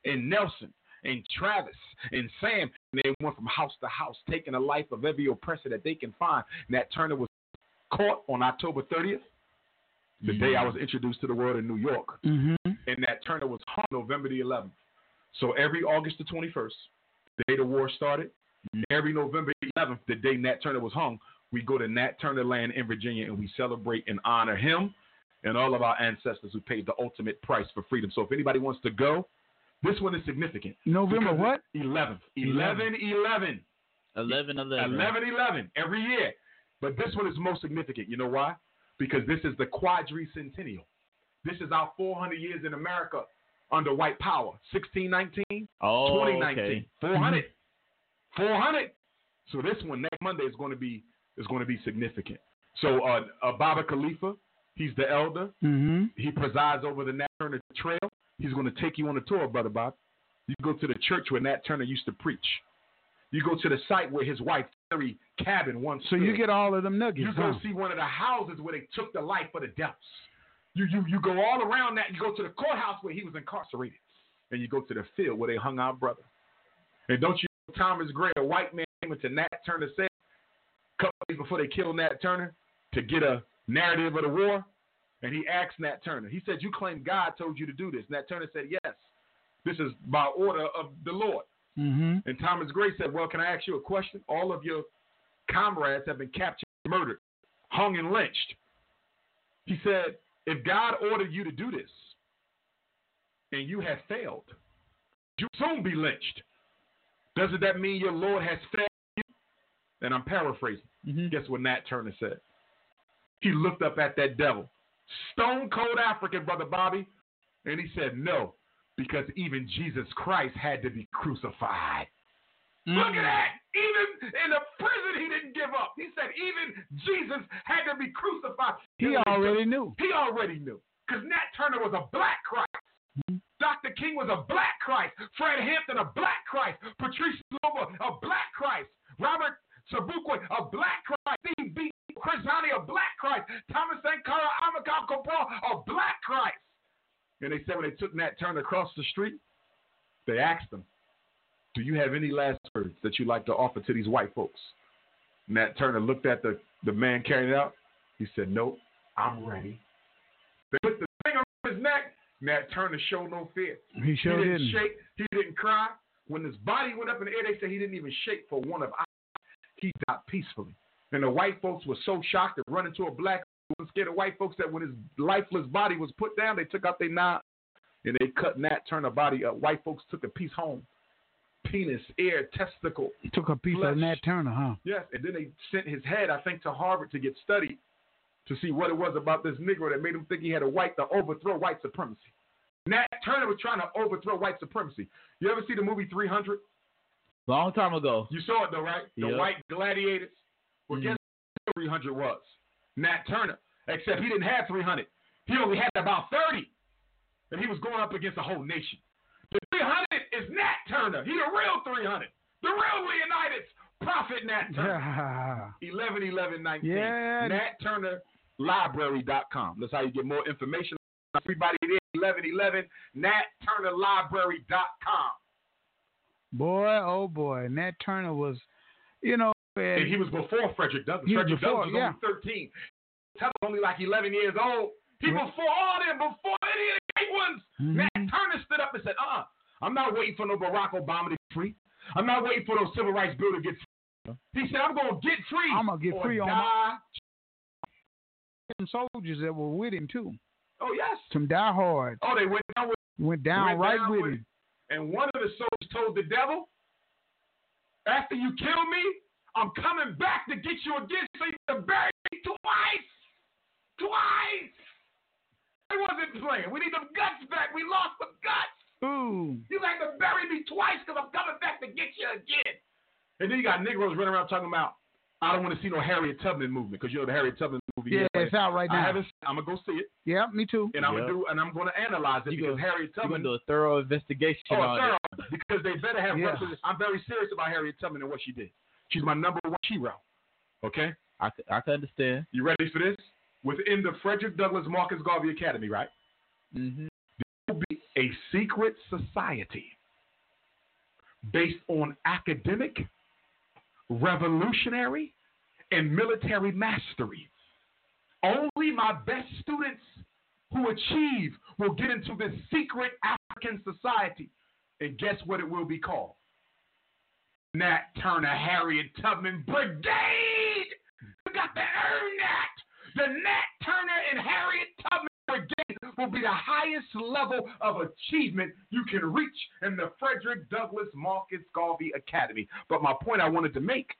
Speaker 5: and Nelson and Travis and Sam. And they went from house to house, taking the life of every oppressor that they can find. Nat Turner was caught on October 30th, the day I was introduced to the world in New York.
Speaker 4: Mm-hmm.
Speaker 5: And Nat Turner was hung November the 11th. So every August the 21st, the day the war started, every November 11th, the day Nat Turner was hung, we go to Nat Turner Land in Virginia and we celebrate and honor him and all of our ancestors who paid the ultimate price for freedom. So if anybody wants to go, this one is significant.
Speaker 4: November what?
Speaker 5: 11th. 11 11.
Speaker 12: 11 11.
Speaker 5: 11 11 every year. But this one is most significant. You know why? Because this is the quadricentennial. This is our 400 years in America under white power. 1619,
Speaker 12: Oh,
Speaker 5: 2019,
Speaker 12: okay.
Speaker 5: 400. 400. So this one next Monday is going to be is going to be significant. So uh, uh Baba Khalifa, he's the elder.
Speaker 4: Mm-hmm.
Speaker 5: He presides over the Nat Turner Trail. He's going to take you on a tour, brother Bob. You go to the church where Nat Turner used to preach. You go to the site where his wife Mary cabin once.
Speaker 4: So you get all of them nuggets.
Speaker 5: You go
Speaker 4: huh?
Speaker 5: see one of the houses where they took the life of the devils. You you you go all around that. You go to the courthouse where he was incarcerated, and you go to the field where they hung our brother. And don't you know Thomas Gray, a white man, came into Nat Turner's cell a couple days before they killed Nat Turner to get a narrative of the war, and he asked Nat Turner. He said, "You claim God told you to do this." Nat Turner said, "Yes, this is by order of the Lord."
Speaker 4: Mm-hmm.
Speaker 5: And Thomas Gray said, Well, can I ask you a question? All of your comrades have been captured, murdered, hung, and lynched. He said, If God ordered you to do this and you have failed, you'll soon be lynched. Doesn't that mean your Lord has failed you? And I'm paraphrasing. Guess what Nat Turner said? He looked up at that devil, stone cold African, Brother Bobby, and he said, No, because even Jesus Christ had to be crucified. Mm. Look at that. Even in the prison, he didn't give up. He said, even Jesus had to be crucified.
Speaker 4: He already knew.
Speaker 5: He already knew. Because Nat Turner was a black Christ. Mm-hmm. Dr. King was a black Christ. Fred Hampton, a black Christ. Patrice Lumumba, a black Christ. Robert Sobukwe, a black Christ. Steve B. Chris Hani, a black Christ. Thomas Sankara, Amilcar Cabral, a black Christ. And they said when they took Nat Turner across the street, they asked him, Do you have any last words that you'd like to offer to these white folks? Nat Turner looked at the, the man carrying it out. He said, Nope, I'm ready. They put the thing around his neck. Nat Turner showed no fear.
Speaker 4: He sure
Speaker 5: he didn't
Speaker 4: didn't.
Speaker 5: shake. He didn't cry. When his body went up in the air, they said he didn't even shake for one of hours. He died peacefully. And the white folks were so shocked at running to a black was scared of white folks that when his lifeless body was put down, they took out their knife and they cut Nat Turner body up. White folks took a piece home. Penis, ear, testicle.
Speaker 4: Took a piece
Speaker 5: flesh.
Speaker 4: of Nat Turner, huh?
Speaker 5: Yes, and then they sent his head, I think, to Harvard to get studied to see what it was about this Negro that made him think he had a white to overthrow white supremacy. Nat Turner was trying to overthrow white supremacy. You ever see the movie 300?
Speaker 12: Long time ago.
Speaker 5: You saw it though, right? The
Speaker 12: Yep.
Speaker 5: white gladiators. Well, mm. guess what 300 was? Nat Turner. Except he didn't have 300. He only had about 30. And he was going up against a whole nation. The 300 is Nat Turner. He the real 300. The real Leonidas. Prophet Nat Turner. 11 11 19.
Speaker 4: Yeah.
Speaker 5: NatTurnerLibrary.com. That's how you get more information. Everybody there, 11 11. NatTurnerLibrary.com.
Speaker 4: Boy, oh boy, Nat Turner was, you know,
Speaker 5: And he was before Frederick Douglass. Frederick
Speaker 4: before,
Speaker 5: Douglass was
Speaker 4: yeah.
Speaker 5: only 13. Tell only like 11 years old. He
Speaker 4: Right.
Speaker 5: before all them, before any of the great ones.
Speaker 4: Mm-hmm.
Speaker 5: Nat Turner stood up and said, uh, I'm not waiting for no Barack Obama to get free. I'm not waiting for those civil rights bill to get free. He said, I'm going to get free.
Speaker 4: I'm gonna get
Speaker 5: or
Speaker 4: free on
Speaker 5: die.
Speaker 4: my some soldiers that were with him too.
Speaker 5: Oh, yes.
Speaker 4: Some diehards
Speaker 5: Oh, they went down with
Speaker 4: went down
Speaker 5: went
Speaker 4: right
Speaker 5: down
Speaker 4: with
Speaker 5: with
Speaker 4: him.
Speaker 5: And one of the soldiers told the devil, after you kill me, I'm coming back to get you again so you can bury me twice. Twice. I wasn't playing. We need them guts back. We lost the guts.
Speaker 4: Ooh.
Speaker 5: You got to bury me twice because I'm coming back to get you again. And then you got Negroes running around talking about, I don't want to see no Harriet Tubman movement because you know the Harriet Tubman movie.
Speaker 4: Yeah,
Speaker 5: is-
Speaker 4: it's out right now.
Speaker 5: I haven't. I'm gonna go see it,
Speaker 4: Yeah, me too.
Speaker 5: and I'm
Speaker 12: Yeah.
Speaker 5: gonna do, and I'm gonna analyze it
Speaker 12: You
Speaker 5: because
Speaker 12: go-
Speaker 5: Harriet
Speaker 12: You're
Speaker 5: Tubman.
Speaker 12: gonna do a thorough investigation
Speaker 5: Oh,
Speaker 12: on
Speaker 5: thorough,
Speaker 12: it.
Speaker 5: because they better have.
Speaker 4: Yeah.
Speaker 5: I'm very serious about Harriet Tubman and what she did. She's my number one hero. Okay,
Speaker 12: I, I can understand.
Speaker 5: you ready for this? Within the Frederick Douglass Marcus Garvey Academy, right?
Speaker 12: Mm-hmm.
Speaker 5: There will be a secret society based on academic, revolutionary, and military mastery. Only my best students who achieve will get into this secret African society. And guess what it will be called? Nat Turner Harriet Tubman Brigade. You got to earn that. The Nat Turner and Harriet Tubman Brigade will be the highest level of achievement you can reach in the Frederick Douglass Marcus Garvey Academy. But my point I wanted to make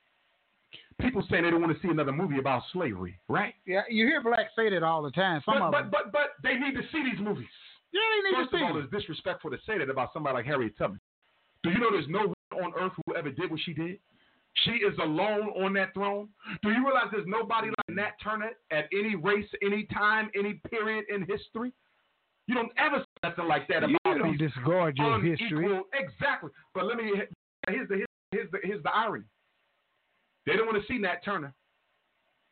Speaker 5: people say they don't want to see another movie about slavery, right?
Speaker 4: Yeah, you hear blacks say that all the time. Some
Speaker 5: But,
Speaker 4: of
Speaker 5: but,
Speaker 4: them.
Speaker 5: but, but they need to see these movies.
Speaker 4: yeah, they need
Speaker 5: First
Speaker 4: to
Speaker 5: of all, it's disrespectful to say that about somebody like Harriet Tubman. Do you know there's no on earth who ever did what she did? She is alone on that throne. Do you realize there's nobody like Nat Turner at any race, any time, any period in history? You don't ever see nothing like that
Speaker 4: You don't disgorge your history.
Speaker 5: Exactly. But let me here's the here's the here's the irony. They don't want to see Nat Turner.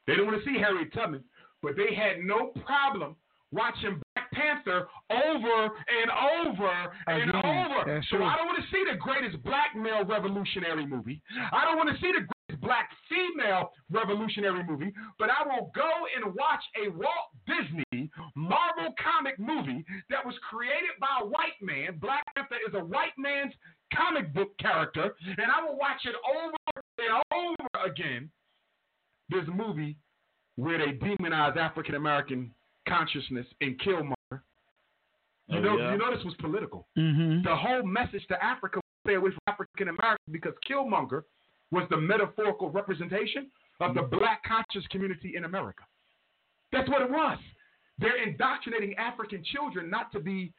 Speaker 5: They don't want to see Harriet Tubman, but they had no problem watching Black Panther over and over and
Speaker 4: Again, that's
Speaker 5: so. I don't want to see the greatest black male revolutionary movie. I don't want to see the greatest black female revolutionary movie, but I will go and watch a Walt Disney Marvel comic movie that was created by a white man. Black Panther is a white man's comic book character, and I will watch it over and over again. There's a movie where they demonize African American consciousness in Killmonger. You
Speaker 12: Oh,
Speaker 5: know,
Speaker 12: yeah?
Speaker 5: you know this was political.
Speaker 4: Mm-hmm.
Speaker 5: The whole message to Africa was stay away from African Americans because Killmonger was the metaphorical representation of the black conscious community in America. That's what it was. They're indoctrinating African children not to be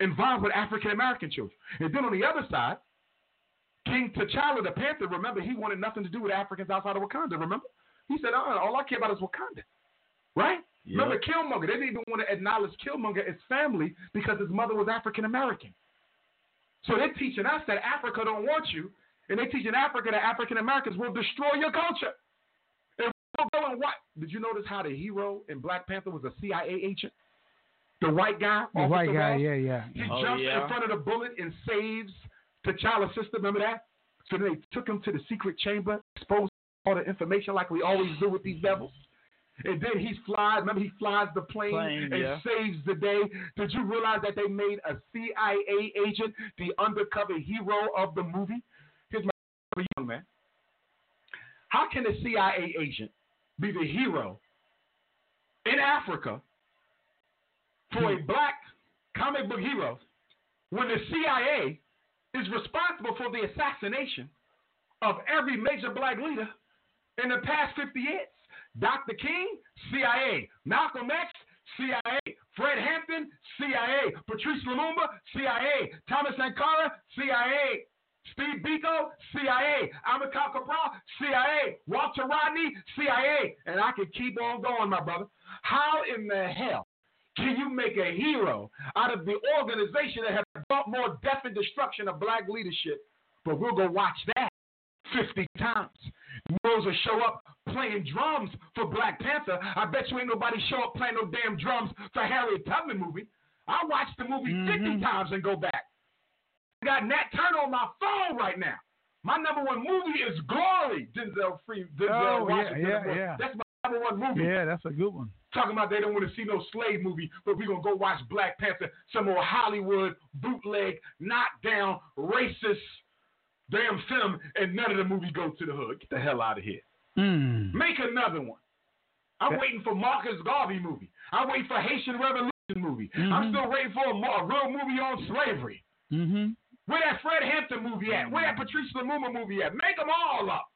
Speaker 5: involved with African American children. And then on the other side, King T'Challa the Panther, remember, he wanted nothing to do with Africans outside of Wakanda, remember? He said, uh, all I care about is Wakanda. Right? Remember Killmonger? They didn't even want to acknowledge Killmonger as family because his mother was African American. So they're teaching us that Africa don't want you, and they're teaching Africa that African Americans will destroy your culture. And we'll go and what? Did you notice how the hero in Black Panther was a CIA agent? The white guy,
Speaker 4: The white guy,
Speaker 5: Ross?
Speaker 4: yeah, yeah.
Speaker 5: He
Speaker 12: Oh,
Speaker 5: jumps
Speaker 12: yeah.
Speaker 5: in front of the bullet and saves T'Challa's sister. Remember that? So then they took him to the secret chamber, exposed all the information like we always do with these devils. And then he flies. Remember, he flies the plane,
Speaker 12: Plane,
Speaker 5: and
Speaker 12: yeah.
Speaker 5: saves the day. Did you realize that they made a CIA agent the undercover hero of the movie? Here's my for you, young man. How can a CIA agent be the hero in Africa for a black comic book hero when the CIA is responsible for the assassination of every major black leader in the past 50 years? Dr. King, CIA. Malcolm X, CIA. Fred Hampton, CIA. Patrice Lumumba, CIA. Thomas Sankara, CIA. Steve Biko, CIA. Amilcar Cabral, CIA. Walter Rodney, CIA. And I could keep on going, my brother. How in the hell can you make a hero out of the organization that has brought more death and destruction of black leadership? But we'll go watch that 50 times. Negroes will show up playing drums for Black Panther. I bet you ain't nobody show up playing no damn drums for Harriet Tubman movie. I watched the movie mm-hmm. 50 times and go back. I got Nat Turner on my phone right now. My number one movie is Glory. Denzel Free. Denzel
Speaker 4: Oh, yeah,
Speaker 5: Washington.
Speaker 4: yeah,
Speaker 5: Boy,
Speaker 4: yeah.
Speaker 5: That's my number one movie.
Speaker 4: Yeah, that's a good one.
Speaker 5: Talking about they don't want to see no slave movie, but we're going to go watch Black Panther, some old Hollywood bootleg, knockdown, racist damn film, and none of the movie go to the hood. Get the hell out of here.
Speaker 4: Mm.
Speaker 5: Make another one. I'm
Speaker 4: Yeah.
Speaker 5: waiting for Marcus Garvey movie. I'm waiting for Haitian Revolution movie. I'm
Speaker 4: Mhm.
Speaker 5: still waiting for a, a real movie on slavery.
Speaker 4: Mm-hmm.
Speaker 5: Where that Fred Hampton movie at? Where that Patrice Lumumba movie at? Make them all up.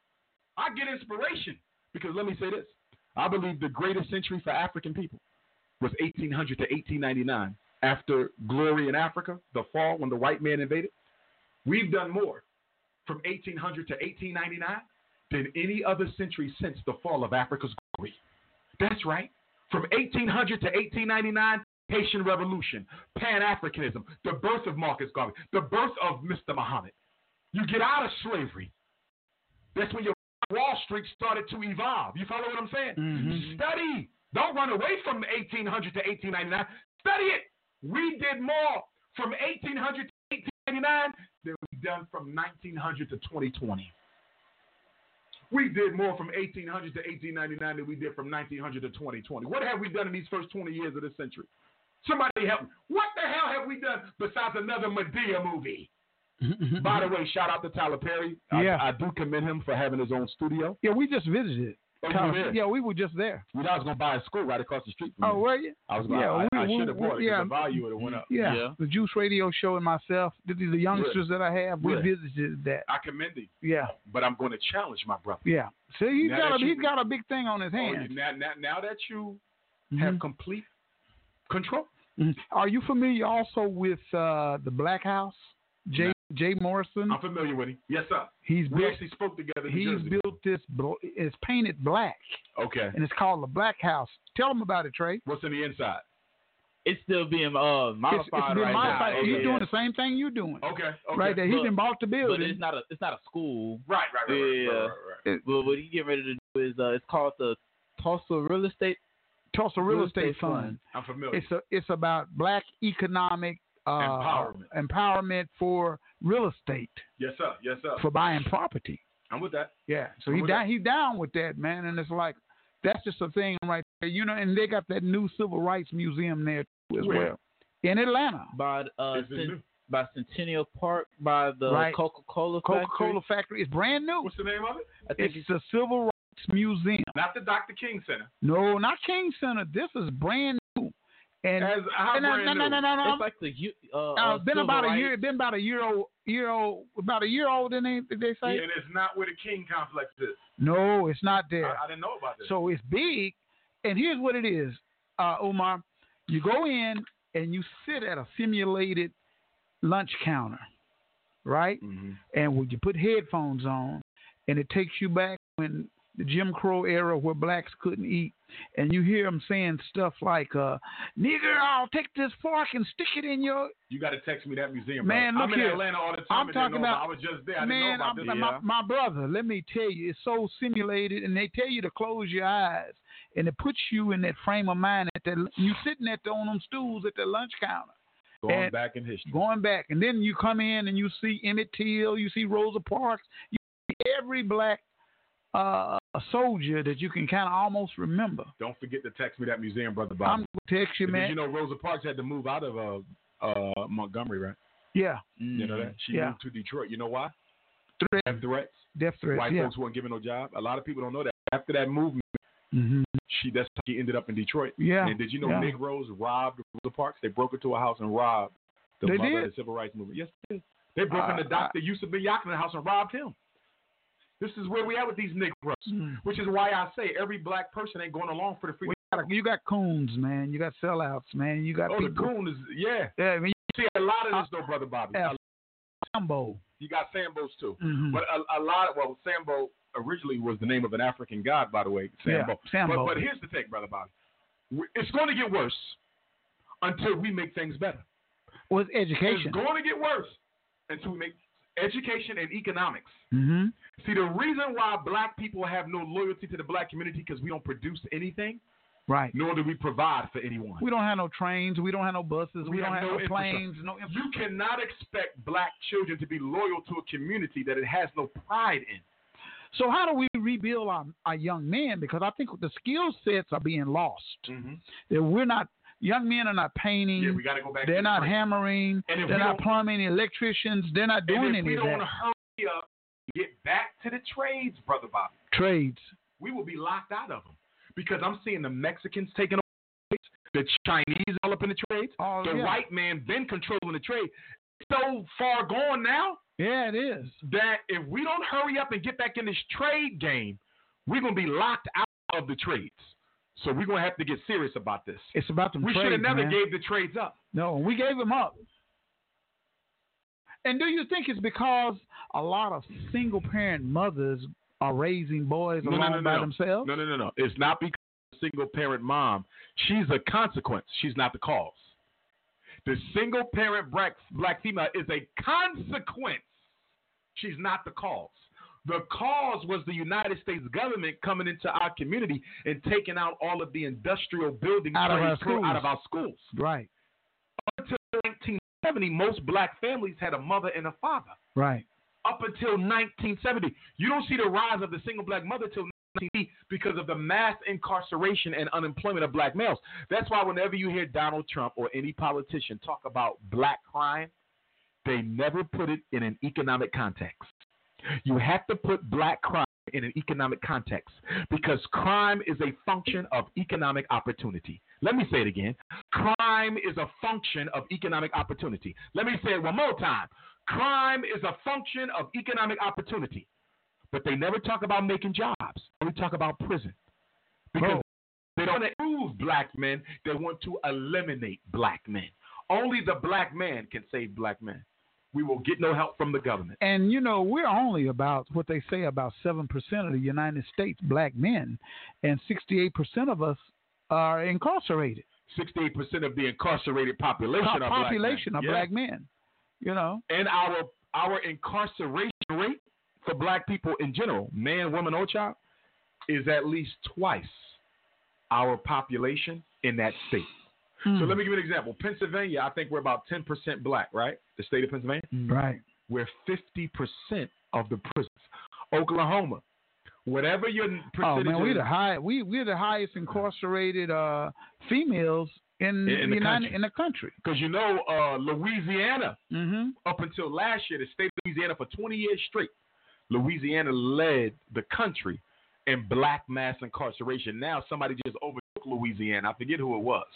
Speaker 5: I get inspiration because let me say this: I believe the greatest century for African people was 1800 to 1899 after glory in Africa, the fall when the white man invaded. We've done more from 1800 to 1899 than any other century since the fall of Africa's glory. That's right. From 1800 to 1899, Haitian Revolution, Pan Africanism, the birth of Marcus Garvey, the birth of Mr. Muhammad. You get out of slavery. That's when your Wall Street started to evolve. You follow what I'm saying?
Speaker 4: Mhm.
Speaker 5: Study. Don't run away from 1800 to 1899. Study it. We did more from 1800 to 1899 than done from 1900 to 2020. We did more from 1800 to 1899 than we did from 1900 to 2020. What have we done in these first 20 years of this century? Somebody help me. What the hell have we done besides another Madea movie? By the way, shout out to Tyler Perry. I,
Speaker 4: Yeah.
Speaker 5: I do commend him for having his own studio.
Speaker 4: Yeah, we just visited.
Speaker 5: Oh, you
Speaker 4: Kind
Speaker 5: were
Speaker 4: of-
Speaker 5: there?
Speaker 4: yeah, we were just there.
Speaker 5: You know, I was going to buy a school right across the street from
Speaker 4: Oh,
Speaker 5: you.
Speaker 4: were you?
Speaker 5: I was going
Speaker 4: Yeah,
Speaker 5: I,
Speaker 4: we-
Speaker 5: I
Speaker 4: we-
Speaker 5: should have bought it
Speaker 4: we-
Speaker 5: because
Speaker 4: yeah.
Speaker 5: the value would have went up.
Speaker 4: Yeah. The Juice Radio Show and myself, the, the youngsters that I have, we
Speaker 5: Yeah.
Speaker 4: visited that.
Speaker 5: I commend him.
Speaker 4: Yeah,
Speaker 5: But I'm going to challenge my brother.
Speaker 4: yeah. See, he's
Speaker 5: Now
Speaker 4: got a
Speaker 5: you-
Speaker 4: he's got a big thing on his
Speaker 5: Oh,
Speaker 4: hands.
Speaker 5: you- now, now, now that you
Speaker 4: Mhm.
Speaker 5: have complete control.
Speaker 4: Mhm. Are you familiar also with uh, the Black House? Jay Jay Morrison.
Speaker 5: I'm familiar with him. Yes, sir.
Speaker 4: He's
Speaker 5: we
Speaker 4: built.
Speaker 5: actually spoke together. in
Speaker 4: He's
Speaker 5: Jersey.
Speaker 4: built this. bl- It's painted black,
Speaker 5: Okay.
Speaker 4: and it's called the Black House. Tell them about it, Trey.
Speaker 5: What's in the inside?
Speaker 12: It's still being uh
Speaker 4: It's,
Speaker 12: modified
Speaker 4: it's been
Speaker 12: right
Speaker 4: modified.
Speaker 12: now.
Speaker 4: He's
Speaker 12: Okay.
Speaker 4: doing the same thing you're doing.
Speaker 5: Okay. okay.
Speaker 4: Right there. He
Speaker 12: But-
Speaker 4: been bought the
Speaker 12: But
Speaker 4: building.
Speaker 12: it's not a it's not a school.
Speaker 5: Right, right, right, right,
Speaker 12: Yeah.
Speaker 5: right, right, right.
Speaker 4: It-
Speaker 12: But what he getting ready to do is uh it's called the Tulsa Real Estate
Speaker 4: Tulsa Real,
Speaker 12: Real
Speaker 4: Estate,
Speaker 12: Estate
Speaker 4: Fund.
Speaker 12: Fund.
Speaker 5: I'm familiar.
Speaker 4: It's a, it's about black economic uh,
Speaker 5: Empowerment.
Speaker 4: empowerment for real estate
Speaker 5: yes, sir. Yes, sir.
Speaker 4: for buying property.
Speaker 5: I'm with that.
Speaker 4: Yeah, so
Speaker 5: I'm
Speaker 4: he
Speaker 5: with
Speaker 4: down
Speaker 5: that.
Speaker 4: he down with that man, and it's like that's just a thing right there, you know. And they got that new civil rights museum there too as
Speaker 5: Where?
Speaker 4: well in Atlanta.
Speaker 12: by uh
Speaker 5: Is it
Speaker 12: Cen-
Speaker 5: new?
Speaker 12: by Centennial Park by the
Speaker 4: Right.
Speaker 12: Coca Cola
Speaker 4: Coca Cola factory It's brand new.
Speaker 5: What's the name of it?
Speaker 12: I think
Speaker 4: It's the Civil Rights Museum.
Speaker 5: Not the Dr. King Center.
Speaker 4: No, not King Center. This is brand new. And
Speaker 5: As how
Speaker 4: no,
Speaker 5: brand
Speaker 4: no, no,
Speaker 5: new?
Speaker 4: no, no, no.
Speaker 12: it's like the U- uh,
Speaker 4: Uh,
Speaker 12: uh
Speaker 4: been
Speaker 12: civil
Speaker 4: about a
Speaker 12: rights-
Speaker 4: year. Been about a year old. Year old. About a year old. Didn't they, did they say?
Speaker 5: And it's not where the King complex is.
Speaker 4: No, it's not there.
Speaker 5: I, I didn't know about this.
Speaker 4: So it's big, and here's what it is, uh, Umar. You go in and you sit at a simulated lunch counter, right?
Speaker 5: Mhm.
Speaker 4: And when you put headphones on, and it takes you back when the Jim Crow era where blacks couldn't eat, and you hear them saying stuff like, uh, "Nigger, I'll take this fork and stick it in your."
Speaker 5: You got to text me that museum.
Speaker 4: Man, look
Speaker 5: I'm in
Speaker 4: here.
Speaker 5: Atlanta all the time.
Speaker 4: I'm
Speaker 5: and
Speaker 4: talking about-
Speaker 5: I was just there. I
Speaker 4: Man,
Speaker 5: didn't know about
Speaker 4: I'm- my, my brother, let me tell you, it's so simulated, and they tell you to close your eyes, and it puts you in that frame of mind at that you sitting at the, on them stools at the lunch counter,
Speaker 5: Going
Speaker 4: and-
Speaker 5: back in history.
Speaker 4: going back, and then you come in and you see Emmett Till, you see Rosa Parks, you see every black uh, soldier that you can kind of almost remember.
Speaker 5: Don't forget to text me that museum, brother Bob.
Speaker 4: I'm gonna text you, man.
Speaker 5: you know Rosa Parks had to move out of uh, uh, Montgomery, right?
Speaker 4: yeah,
Speaker 5: You know that she
Speaker 4: Yeah.
Speaker 5: moved to Detroit. You know why?
Speaker 4: Threat-
Speaker 5: Death threats.
Speaker 4: death threats.
Speaker 5: White
Speaker 4: yeah.
Speaker 5: folks weren't given no job. A lot of people don't know that. After that movement,
Speaker 4: hmm
Speaker 5: she that's how she ended up in Detroit.
Speaker 4: Yeah,
Speaker 5: And did you know
Speaker 4: yeah.
Speaker 5: Negroes robbed Rosa Parks? They broke into a house and robbed the
Speaker 4: They
Speaker 5: mother
Speaker 4: did?
Speaker 5: of the civil rights movement. Yes, they did. They broke
Speaker 4: Uh,
Speaker 5: into Dr. Yosef ben-Jochannan's house and robbed him. This is where we at with these Negroes,
Speaker 4: Mm.
Speaker 5: which is why I say every black person ain't going along for the free.
Speaker 4: Well, you, got, you got coons, man. You got sellouts, man. You got
Speaker 5: oh, the
Speaker 4: people.
Speaker 5: coon is yeah.
Speaker 4: Yeah, I mean,
Speaker 5: See a lot of this though, brother Bobby.
Speaker 4: Yeah. Sambo.
Speaker 5: You got Sambos too,
Speaker 4: Mhm.
Speaker 5: but a, a lot of well, Sambo originally was the name of an African god, by the way.
Speaker 4: Yeah,
Speaker 5: Sambo.
Speaker 4: Sambo.
Speaker 5: But, but here's the thing, brother Bobby. It's going to get worse until we make things better.
Speaker 4: Well, it's education.
Speaker 5: It's going to get worse until we make education and economics.
Speaker 4: mm-hmm.
Speaker 5: See, the reason why black people have no loyalty to the black community because we don't produce anything,
Speaker 4: Right.
Speaker 5: nor do we provide for anyone.
Speaker 4: We don't have no trains. We don't have no buses. We,
Speaker 5: We
Speaker 4: don't
Speaker 5: have no
Speaker 4: no planes. No.
Speaker 5: You cannot expect black children to be loyal to a community that it has no pride in.
Speaker 4: So how do we rebuild our, our young men? Because I think the skill sets are being lost. That we're not young men are not painting.
Speaker 5: Yeah, we got to go back.
Speaker 4: they're not
Speaker 5: trade.
Speaker 4: hammering.
Speaker 5: And if
Speaker 4: They're not plumbing. Electricians. They're not doing
Speaker 5: and if
Speaker 4: any
Speaker 5: we don't
Speaker 4: want to
Speaker 5: hurry up and get back to the trades, brother Bobby,
Speaker 4: Trades.
Speaker 5: we will be locked out of them because I'm seeing the Mexicans taking over the the Chinese all up in the trades,
Speaker 4: Oh,
Speaker 5: the
Speaker 4: yeah.
Speaker 5: white man been controlling the trade. So far gone now
Speaker 4: Yeah, it is.
Speaker 5: that if we don't hurry up and get back in this trade game, we're gonna be locked out of the trades. So we're gonna have to get serious about this.
Speaker 4: It's about them
Speaker 5: We should have never
Speaker 4: man.
Speaker 5: gave the trades up.
Speaker 4: No, we gave them up. And do you think it's because a lot of single parent mothers are raising boys
Speaker 5: No,
Speaker 4: alone
Speaker 5: no, no,
Speaker 4: by themselves?
Speaker 5: No, no, no, no. It's not because of a single parent mom. She's a consequence. She's not the cause. The single parent black black female is a consequence. She's not the cause. The cause was the United States government coming into our community and taking out all of the industrial buildings
Speaker 4: Out of our schools.
Speaker 5: out of our schools.
Speaker 4: Right,
Speaker 5: Up until 1970, most black families had a mother and a father.
Speaker 4: right.
Speaker 5: Up until 1970, you don't see the rise of the single black mother till because of the mass incarceration and unemployment of black males. That's why whenever you hear Donald Trump or any politician talk about black crime, they never put it in an economic context. You have to put black crime in an economic context because crime is a function of economic opportunity. Let me say it again. Crime is a function of economic opportunity. Let me say it one more time. Crime is a function of economic opportunity. But they never talk about making jobs. They talk about prison. Because they don't want to improve black men, they want to eliminate black men. Only the black man can save black men. We will get no help from the government.
Speaker 4: And you know, we're only about what they say about seven percent of the United States black men, and sixty-eight percent of us are incarcerated.
Speaker 5: 68% of the incarcerated population
Speaker 4: Po-
Speaker 5: are black men.
Speaker 4: population of
Speaker 5: Yeah.
Speaker 4: black men. You know,
Speaker 5: And our our incarceration rate for black people in general, man, woman, or child, is at least twice our population in that state.
Speaker 4: Hmm.
Speaker 5: So let me give you an example. Pennsylvania, I think we're about 10% black, right? The state of Pennsylvania?
Speaker 4: right?
Speaker 5: We're 50% of the prisons. Oklahoma, whatever your
Speaker 4: oh man, we're
Speaker 5: is-
Speaker 4: the high. We we're the highest incarcerated uh, females in,
Speaker 5: In- in the
Speaker 4: United
Speaker 5: country.
Speaker 4: in the country.
Speaker 5: Because you know, uh, Louisiana,
Speaker 4: Mm-hmm.
Speaker 5: up until last year, the state of Louisiana for 20 years straight, Louisiana led the country in black mass incarceration. Now somebody just overtook Louisiana. I forget who it was.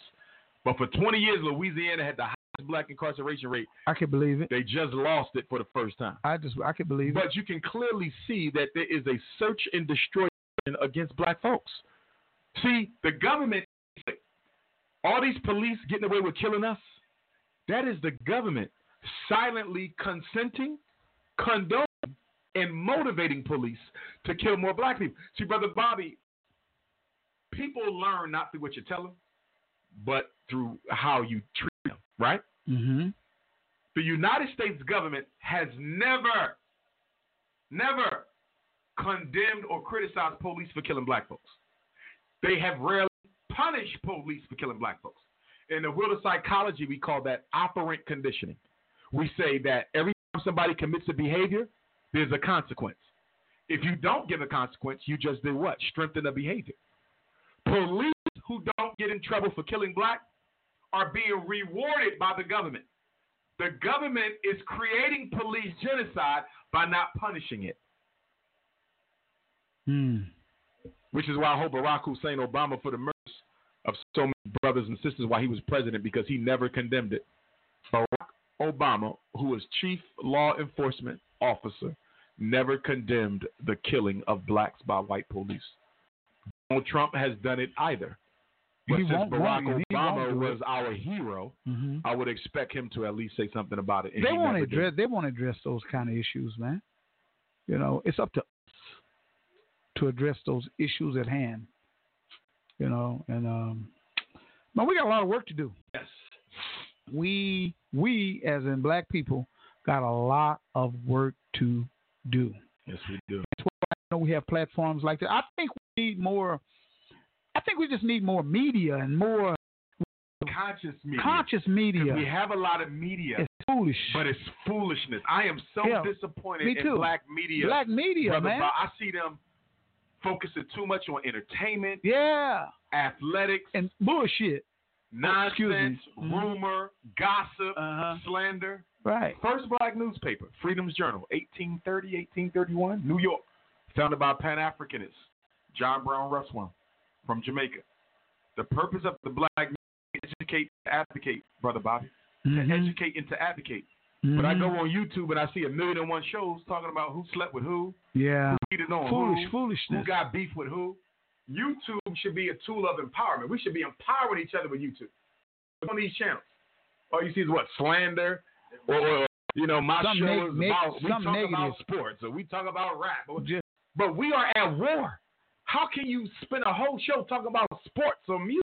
Speaker 5: But for 20 years, Louisiana had the highest black incarceration rate.
Speaker 4: I can believe it.
Speaker 5: They just lost it for the first time.
Speaker 4: I just I can believe it.
Speaker 5: But you can clearly see that there is a search and destroy against black folks. See, the government, all these police getting away with killing us, that is the government silently consenting, condoning, and motivating police to kill more black people. See, Brother Bobby, people learn not through what you tell them, but through how you treat them, right?
Speaker 4: Mm-hmm.
Speaker 5: The United States government has never, never condemned or criticized police for killing black folks. They have rarely punished police for killing black folks. In the world of psychology, we call that operant conditioning. We say that every time somebody commits a behavior, there's a consequence. If you don't give a consequence, you just did what? Strengthen the behavior. Police who don't get in trouble for killing black are being rewarded by the government. The government is creating police genocide by not punishing it,
Speaker 4: Hmm.
Speaker 5: which is why I hope Barack Hussein Obama for the murders of so many brothers and sisters while he was president because he never condemned it. Barack Obama, who was chief law enforcement officer, never condemned the killing of blacks by white police. Donald Trump has done it either. But
Speaker 4: He
Speaker 5: since Barack
Speaker 4: he
Speaker 5: Obama was our hero,
Speaker 4: Mhm.
Speaker 5: I would expect him to at least say something about it.
Speaker 4: They
Speaker 5: he
Speaker 4: won't
Speaker 5: never did.
Speaker 4: address. They won't address those kind of issues, man. You know, it's up to us to address those issues at hand. You know, and um, man, we got a lot of work to do.
Speaker 5: Yes.
Speaker 4: We we as in black people got a lot of work to do.
Speaker 5: Yes, we do.
Speaker 4: That's why I know we have platforms like that. I think we need more. I think we just need more media and more
Speaker 5: Conscious media.
Speaker 4: conscious media.
Speaker 5: We have a lot of media.
Speaker 4: It's foolish.
Speaker 5: But it's foolishness. I am so
Speaker 4: Yeah,
Speaker 5: disappointed
Speaker 4: me
Speaker 5: in black media.
Speaker 4: Black media,
Speaker 5: Brother
Speaker 4: man.
Speaker 5: I see them focusing too much on entertainment,
Speaker 4: Yeah,
Speaker 5: athletics,
Speaker 4: and bullshit.
Speaker 5: nonsense.
Speaker 4: Mhm.
Speaker 5: rumor, gossip,
Speaker 4: Uh-huh.
Speaker 5: slander.
Speaker 4: Right.
Speaker 5: First black newspaper, Freedom's Journal, 1830, 1831, New York. Founded by Pan Africanists, John Brown Russwurm from Jamaica. The purpose of the black media is to educate, to advocate, Brother Bobby.
Speaker 4: Mhm.
Speaker 5: To educate and to advocate. But I go on YouTube and I see a million and one shows talking about who slept with who,
Speaker 4: Yeah.
Speaker 5: who cheated on
Speaker 4: Foolish
Speaker 5: who,
Speaker 4: foolishness.
Speaker 5: who got beef with who. YouTube should be a tool of empowerment. We should be empowering each other with YouTube on these channels. All you see is what slander, or, or you know, my
Speaker 4: Some
Speaker 5: show
Speaker 4: neg-
Speaker 5: is
Speaker 4: neg-
Speaker 5: about we talk
Speaker 4: negative.
Speaker 5: about sports, or we talk about rap, or, but we are at war. How can you spend a whole show talking about sports or music?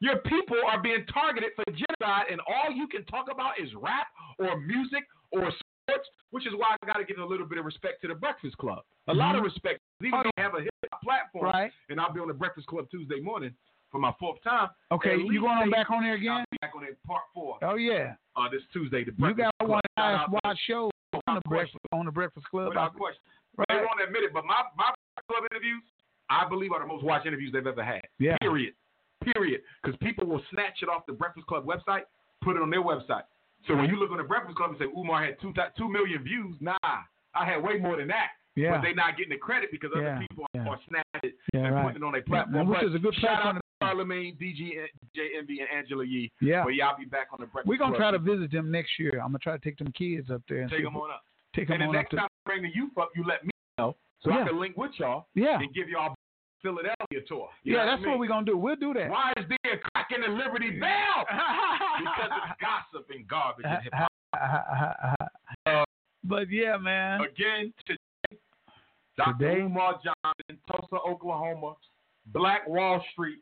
Speaker 5: Your people are being targeted for genocide, and all you can talk about is rap or music or sports, which is why I got to give a little bit of respect to the Breakfast Club. A lot of
Speaker 4: Mhm.
Speaker 5: respect, even though they have a hip hop platform,
Speaker 4: Right.
Speaker 5: and I'll be on the Breakfast Club Tuesday morning for my fourth time.
Speaker 4: Okay, you going on back on there again?
Speaker 5: I'll be back on it, part four.
Speaker 4: Oh yeah.
Speaker 5: Uh, this Tuesday, the
Speaker 4: You
Speaker 5: Breakfast
Speaker 4: got
Speaker 5: Club.
Speaker 4: one of the
Speaker 5: Shout
Speaker 4: highest
Speaker 5: out
Speaker 4: shows on the breakfast on the Breakfast Club.
Speaker 5: Without question. They won't admit it, but my my Breakfast club interviews, I believe, are the most watched interviews they've ever had.
Speaker 4: Yeah.
Speaker 5: Period. Period. Because people will snatch it off the Breakfast Club website, put it on their website. So when you look on the Breakfast Club and say Umar had two two million views, nah, I had way more than that.
Speaker 4: Yeah.
Speaker 5: But they're not getting the credit because
Speaker 4: Yeah,
Speaker 5: other people
Speaker 4: yeah.
Speaker 5: are snatching it
Speaker 4: Yeah,
Speaker 5: and
Speaker 4: right.
Speaker 5: putting it on their
Speaker 4: Yeah,
Speaker 5: platform.
Speaker 4: which
Speaker 5: But
Speaker 4: is a good
Speaker 5: shout
Speaker 4: platform
Speaker 5: out to Charlemagne, DG, DJ Envy, and Angela Yee.
Speaker 4: Yeah.
Speaker 5: But y'all be back on the Breakfast
Speaker 4: We're gonna try to visit them next year. I'm gonna try to take them kids up there and
Speaker 5: Take them on up.
Speaker 4: Take
Speaker 5: and
Speaker 4: them
Speaker 5: the
Speaker 4: on up
Speaker 5: next
Speaker 4: to.
Speaker 5: time I bring the youth up, you let me know so
Speaker 4: Yeah.
Speaker 5: I can link with y'all
Speaker 4: Yeah.
Speaker 5: and give y'all Philadelphia tour.
Speaker 4: Yeah, that's
Speaker 5: what,
Speaker 4: what we're gonna do. We'll do that.
Speaker 5: Why is there a crack in the Liberty Bell? because it's gossip and garbage and hip hop.
Speaker 4: but yeah, man.
Speaker 5: Again, today, Dr.
Speaker 4: Today?
Speaker 5: Umar Johnson, Tulsa, Oklahoma, Black Wall Street,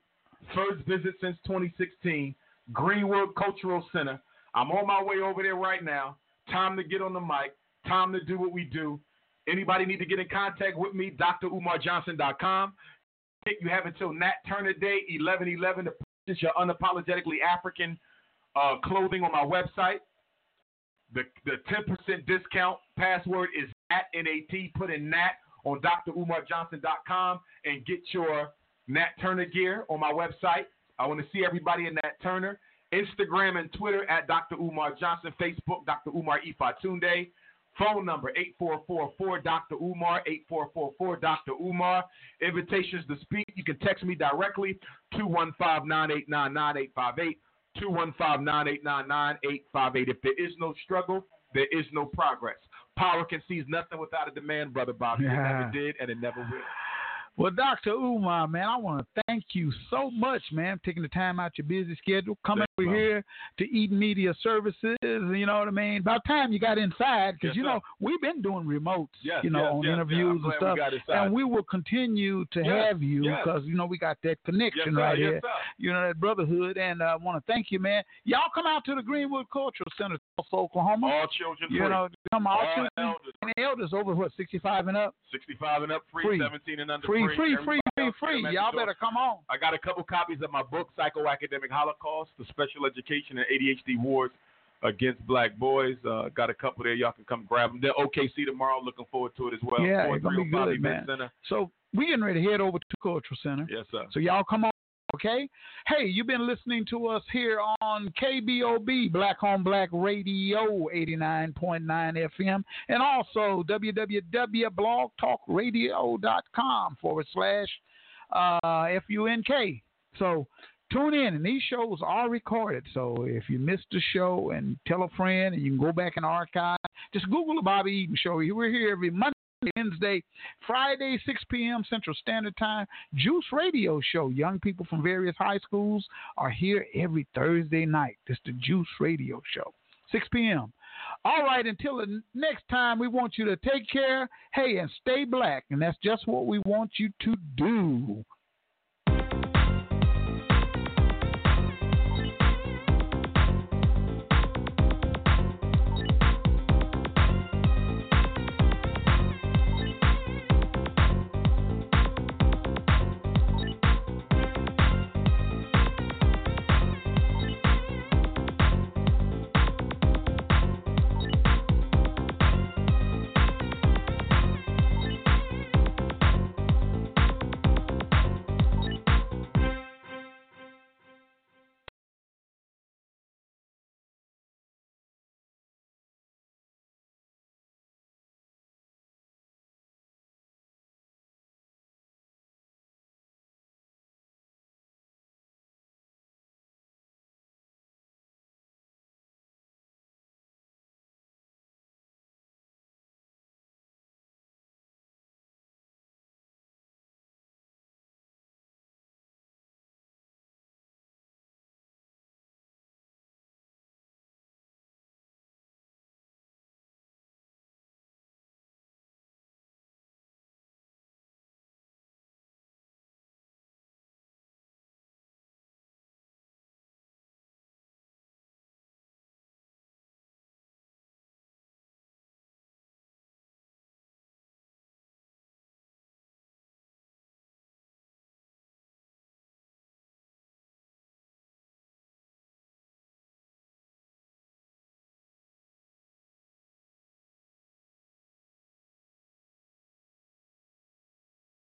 Speaker 5: first visit since 2016, Greenwood Cultural Center. I'm on my way over there right now. Time to get on the mic. Time to do what we do. Anybody need to get in contact with me? DrUmarJohnson.com. You have until Nat Turner Day, 1111, to purchase your unapologetically African uh, clothing on my website. The the 10% discount password is NAT, N-A-T. Put in NAT on drumarjohnson.com and get your Nat Turner gear on my website. I want to see everybody in Nat Turner. Instagram and Twitter at Dr. Umar Johnson. Facebook, Dr. Umar Ifatunde. Phone number 8444 Dr. Umar, 8444 Dr. Umar. Invitations to speak. You can text me directly 215 989 9858. 215 989 9858. If there is no struggle, there is no progress. Power can seize nothing without a demand, Brother Bobby. It
Speaker 4: Yeah.
Speaker 5: never did, and it never will.
Speaker 4: Well, Dr. Umar, man, I want to thank you so much, man, taking the time out your busy schedule, coming over here to Eden Media Services. You know what I mean? About time you got inside, because
Speaker 5: Yes,
Speaker 4: you know we've been doing remotes,
Speaker 5: Yes,
Speaker 4: you know,
Speaker 5: yes,
Speaker 4: on interviews and
Speaker 5: we
Speaker 4: stuff, and we will continue to have you because you know we got that connection right here.
Speaker 5: sir.
Speaker 4: You know that brotherhood, and uh, I want to thank you, man. Y'all come out to the Greenwood Cultural Center, Tulsa, Oklahoma.
Speaker 5: All children
Speaker 4: you
Speaker 5: free.
Speaker 4: know, come all,
Speaker 5: All
Speaker 4: children
Speaker 5: elders.
Speaker 4: and elders over what 65 and up.
Speaker 5: 65 and up, free,
Speaker 4: Free.
Speaker 5: 17 and under,
Speaker 4: Free, free, free, free,
Speaker 5: get
Speaker 4: free.
Speaker 5: them at the
Speaker 4: Y'all better come on.
Speaker 5: I got a couple copies of my book, Psychoacademic Holocaust, the Special Education and ADHD Wars Against Black Boys. Uh, got a couple there. Y'all can come grab them. They're OKC tomorrow. Looking forward to it as well.
Speaker 4: Yeah, it's gonna be good, man.
Speaker 5: Center.
Speaker 4: So we getting ready to head over to Cultural Center.
Speaker 5: Yes, sir.
Speaker 4: So y'all come on, okay? Hey, you've been listening to us here on KBOB, Black on Black Radio, 89.9 FM, and also www.blogtalkradio.com forward slash uh, F-U-N-K. So tune in, and these shows are recorded. So if you missed the show, and tell a friend, and you can go back and archive. Just Google the Bobby Eaton Show. We're here every Monday. Wednesday, Friday, 6 p.m. Central Standard Time. Juice Radio Show. Young people from various high schools are here every Thursday night. This is the Juice Radio Show, 6 p.m. All right, until the next time, we want you to take care, hey, and stay black. And that's just what we want you to do.